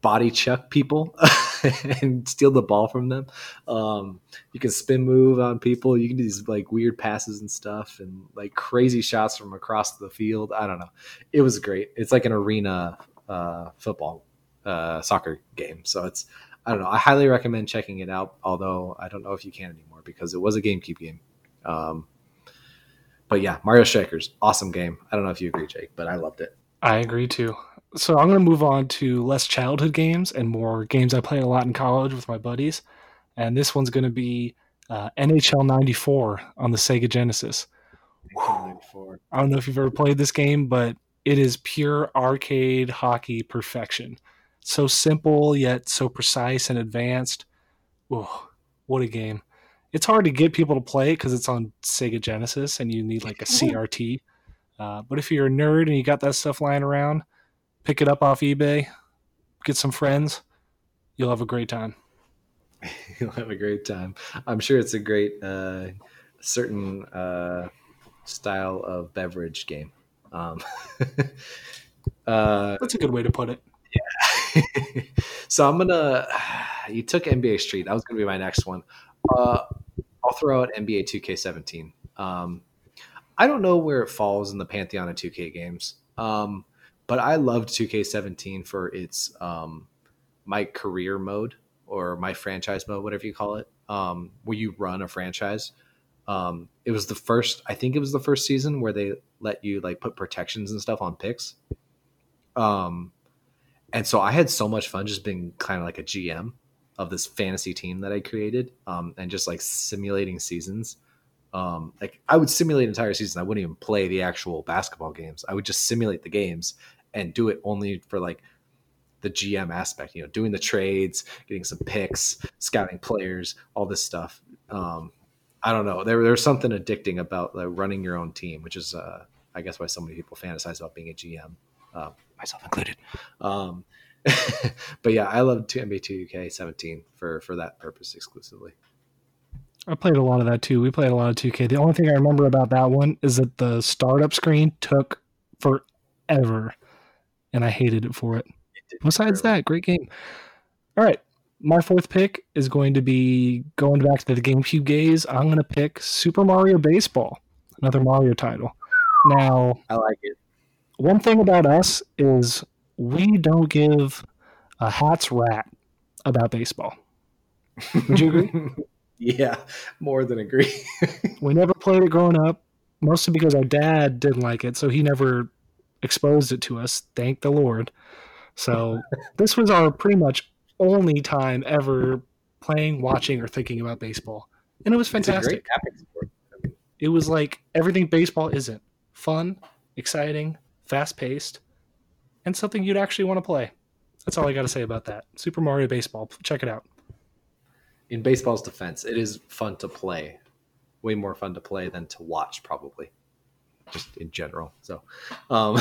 body chuck people and steal the ball from them. Um, you can spin move on people. You can do these like weird passes and stuff and like crazy shots from across the field. I don't know. It was great. It's like an arena uh, football uh, soccer game. So it's I don't know. I highly recommend checking it out. Although I don't know if you can anymore because it was a GameCube game. Um, but yeah, Mario Strikers, awesome game. I don't know if you agree, Jake, but I loved it. I agree too. So I'm going to move on to less childhood games and more games I played a lot in college with my buddies. And this one's going to be uh, NHL 94 on the Sega Genesis. I don't know if you've ever played this game, but it is pure arcade hockey perfection. So simple yet so precise and advanced. Oh, what a game! It's hard to get people to play it because it's on Sega Genesis and you need like a CRT. Uh, but if you're a nerd and you got that stuff lying around, pick it up off eBay, get some friends, you'll have a great time. You'll have a great time. I'm sure it's a great uh, certain uh, style of beverage game. Um, uh, That's a good way to put it. Yeah. so I'm gonna. You took NBA Street. That was gonna be my next one. Uh, I'll throw out NBA 2K17. Um, I don't know where it falls in the pantheon of 2K games, um, but I loved 2K17 for its um, my career mode or my franchise mode, whatever you call it, um, where you run a franchise. Um, it was the first. I think it was the first season where they let you like put protections and stuff on picks. Um, and so I had so much fun just being kind of like a GM of this fantasy team that I created, um, and just like simulating seasons. Um, like I would simulate entire season. I wouldn't even play the actual basketball games. I would just simulate the games and do it only for like the GM aspect. You know, doing the trades, getting some picks, scouting players, all this stuff. Um, I don't know. There, there's something addicting about like, running your own team, which is, uh, I guess, why so many people fantasize about being a GM, uh, myself included. Um, but yeah, I love NBA 2K17 for for that purpose exclusively. I played a lot of that too. We played a lot of 2K. The only thing I remember about that one is that the startup screen took forever, and I hated it for it. Besides that, great game. All right, my fourth pick is going to be going back to the GameCube days. I'm going to pick Super Mario Baseball, another Mario title. Now, I like it. one thing about us is we don't give a hat's rat about baseball. Would you agree? yeah, more than agree. we never played it growing up, mostly because our dad didn't like it, so he never exposed it to us. Thank the Lord. So this was our pretty much only time ever playing, watching, or thinking about baseball, and it was fantastic. great tapping sport. It was like everything baseball isn't fun, exciting, fast paced, and something you'd actually want to play. That's all I got to say about that. Super Mario Baseball. Check it out. In baseball's defense, it is fun to play. Way more fun to play than to watch, probably. Just in general. So, um,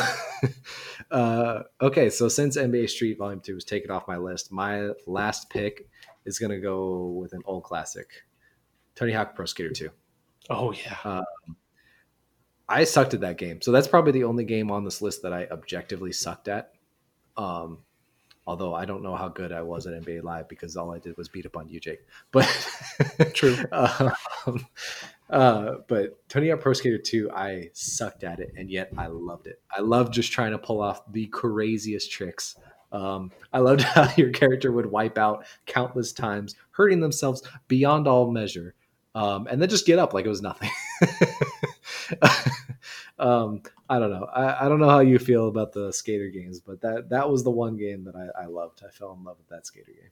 uh, okay. So since NBA Street Volume Two was taken off my list, my last pick is going to go with an old classic, Tony Hawk Pro Skater Two. Oh yeah. I sucked at that game. So that's probably the only game on this list that I objectively sucked at. Um, although I don't know how good I was at NBA Live because all I did was beat up on you, Jake. But True. um, uh, but Tony Hawk Pro Skater 2, I sucked at it, and yet I loved it. I loved just trying to pull off the craziest tricks. Um, I loved how your character would wipe out countless times, hurting themselves beyond all measure, um, and then just get up like it was nothing. um, I don't know. I, I don't know how you feel about the skater games, but that that was the one game that I, I loved. I fell in love with that skater game.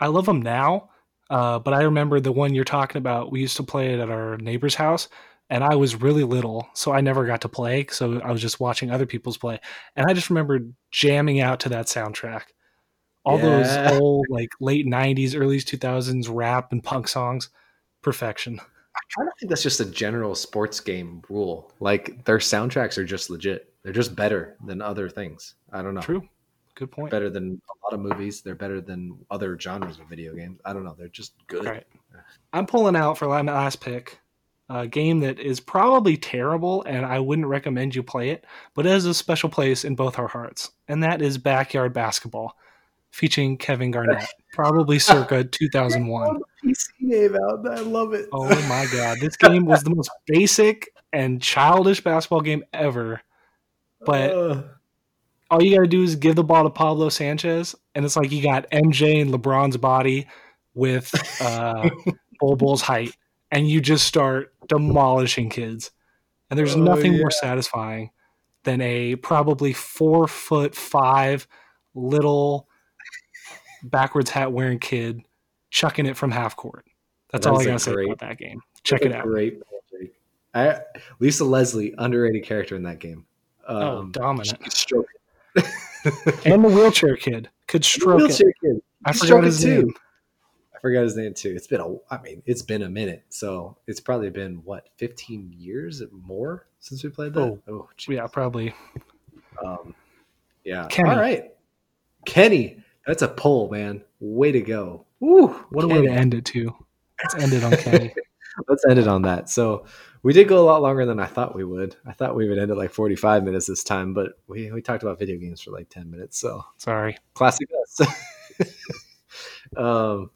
I love them now, uh, but I remember the one you're talking about. We used to play it at our neighbor's house, and I was really little, so I never got to play. So I was just watching other people's play, and I just remember jamming out to that soundtrack. All Yeah. those old like late '90s, early 2000s rap and punk songs, perfection. I kind of think that's just a general sports game rule. Like their soundtracks are just legit. They're just better than other things. I don't know. True, good point. Better than a lot of movies. They're better than other genres of video games. I don't know. They're just good. Right. I'm pulling out for my last pick a game that is probably terrible, and I wouldn't recommend you play it, but it has a special place in both our hearts, and that is Backyard Basketball, featuring Kevin Garnett, probably circa 2001. PC game out. I love it. Oh my god, this game was the most basic and childish basketball game ever. But Uh, all you got to do is give the ball to Pablo Sanchez, and it's like you got MJ and LeBron's body with uh, Bol Bol's height, and you just start demolishing kids. And there's Oh, nothing yeah. more satisfying than a probably four foot five little backwards hat wearing kid chucking it from half court. That's That all I gotta say about that game. Check it out. Great. I, Lisa Leslie, underrated character in that game. Oh, Um, dominant. could stroke And the wheelchair kid could it. stroke it. Wheelchair kid. I forgot his it too. name. I forgot his name too. It's been a, I mean, it's been a minute. So it's probably been what, 15 years more since we played that. Oh. Oh. Yeah, probably. um, yeah. Kenny. All right, Kenny. That's a pull, man. Way to go. Woo, What a way to end it too. Let's end it on Kenny. Let's end it on that. So we did go a lot longer than I thought we would. I thought we would end at like 45 minutes this time, but we, we talked about video games for like 10 minutes. So Sorry. classic us. um,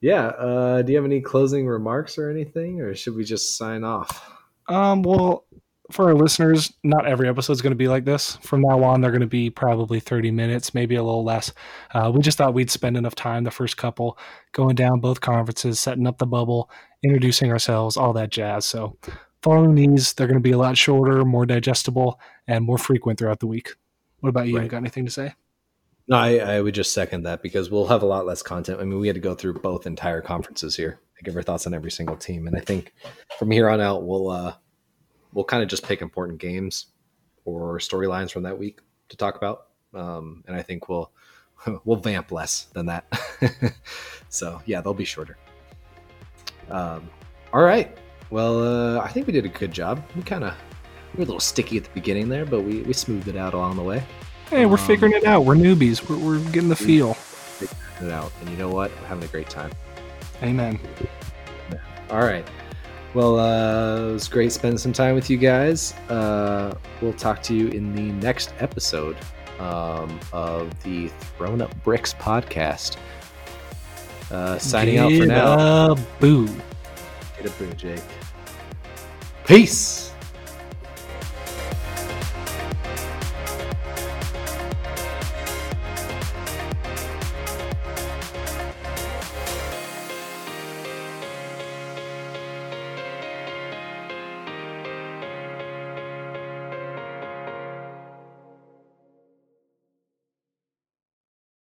yeah. Uh, do you have any closing remarks or anything, or should we just sign off? Um, well, for our listeners, not every episode is going to be like this. From now on, they're going to be probably 30 minutes, maybe a little less. Uh, we just thought we'd spend enough time the first couple going down both conferences, setting up the bubble, introducing ourselves, all that jazz. So, following these, they're going to be a lot shorter, more digestible, and more frequent throughout the week. What about you? Right. Got anything to say? No, I, I would just second that because we'll have a lot less content. I mean, we had to go through both entire conferences here I give our thoughts on every single team, and I think from here on out, we'll uh, we'll kind of just pick important games or storylines from that week to talk about, um, and I think we'll we'll vamp less than that. so yeah, they'll be shorter. Um, all right. Well, uh, I think we did a good job. We kind of we were a little sticky at the beginning there, but we, we smoothed it out along the way. Hey, we're Um, figuring it out. We're newbies. We're, we're getting the feel. Figured it out, and you know what? We're having a great time. Amen. All right. Well, uh, it was great spending some time with you guys. Uh, we'll talk to you in the next episode um, of the Thrown Up Bricks podcast. Uh, signing out for now. a boo. Get a boo, Jake. Peace.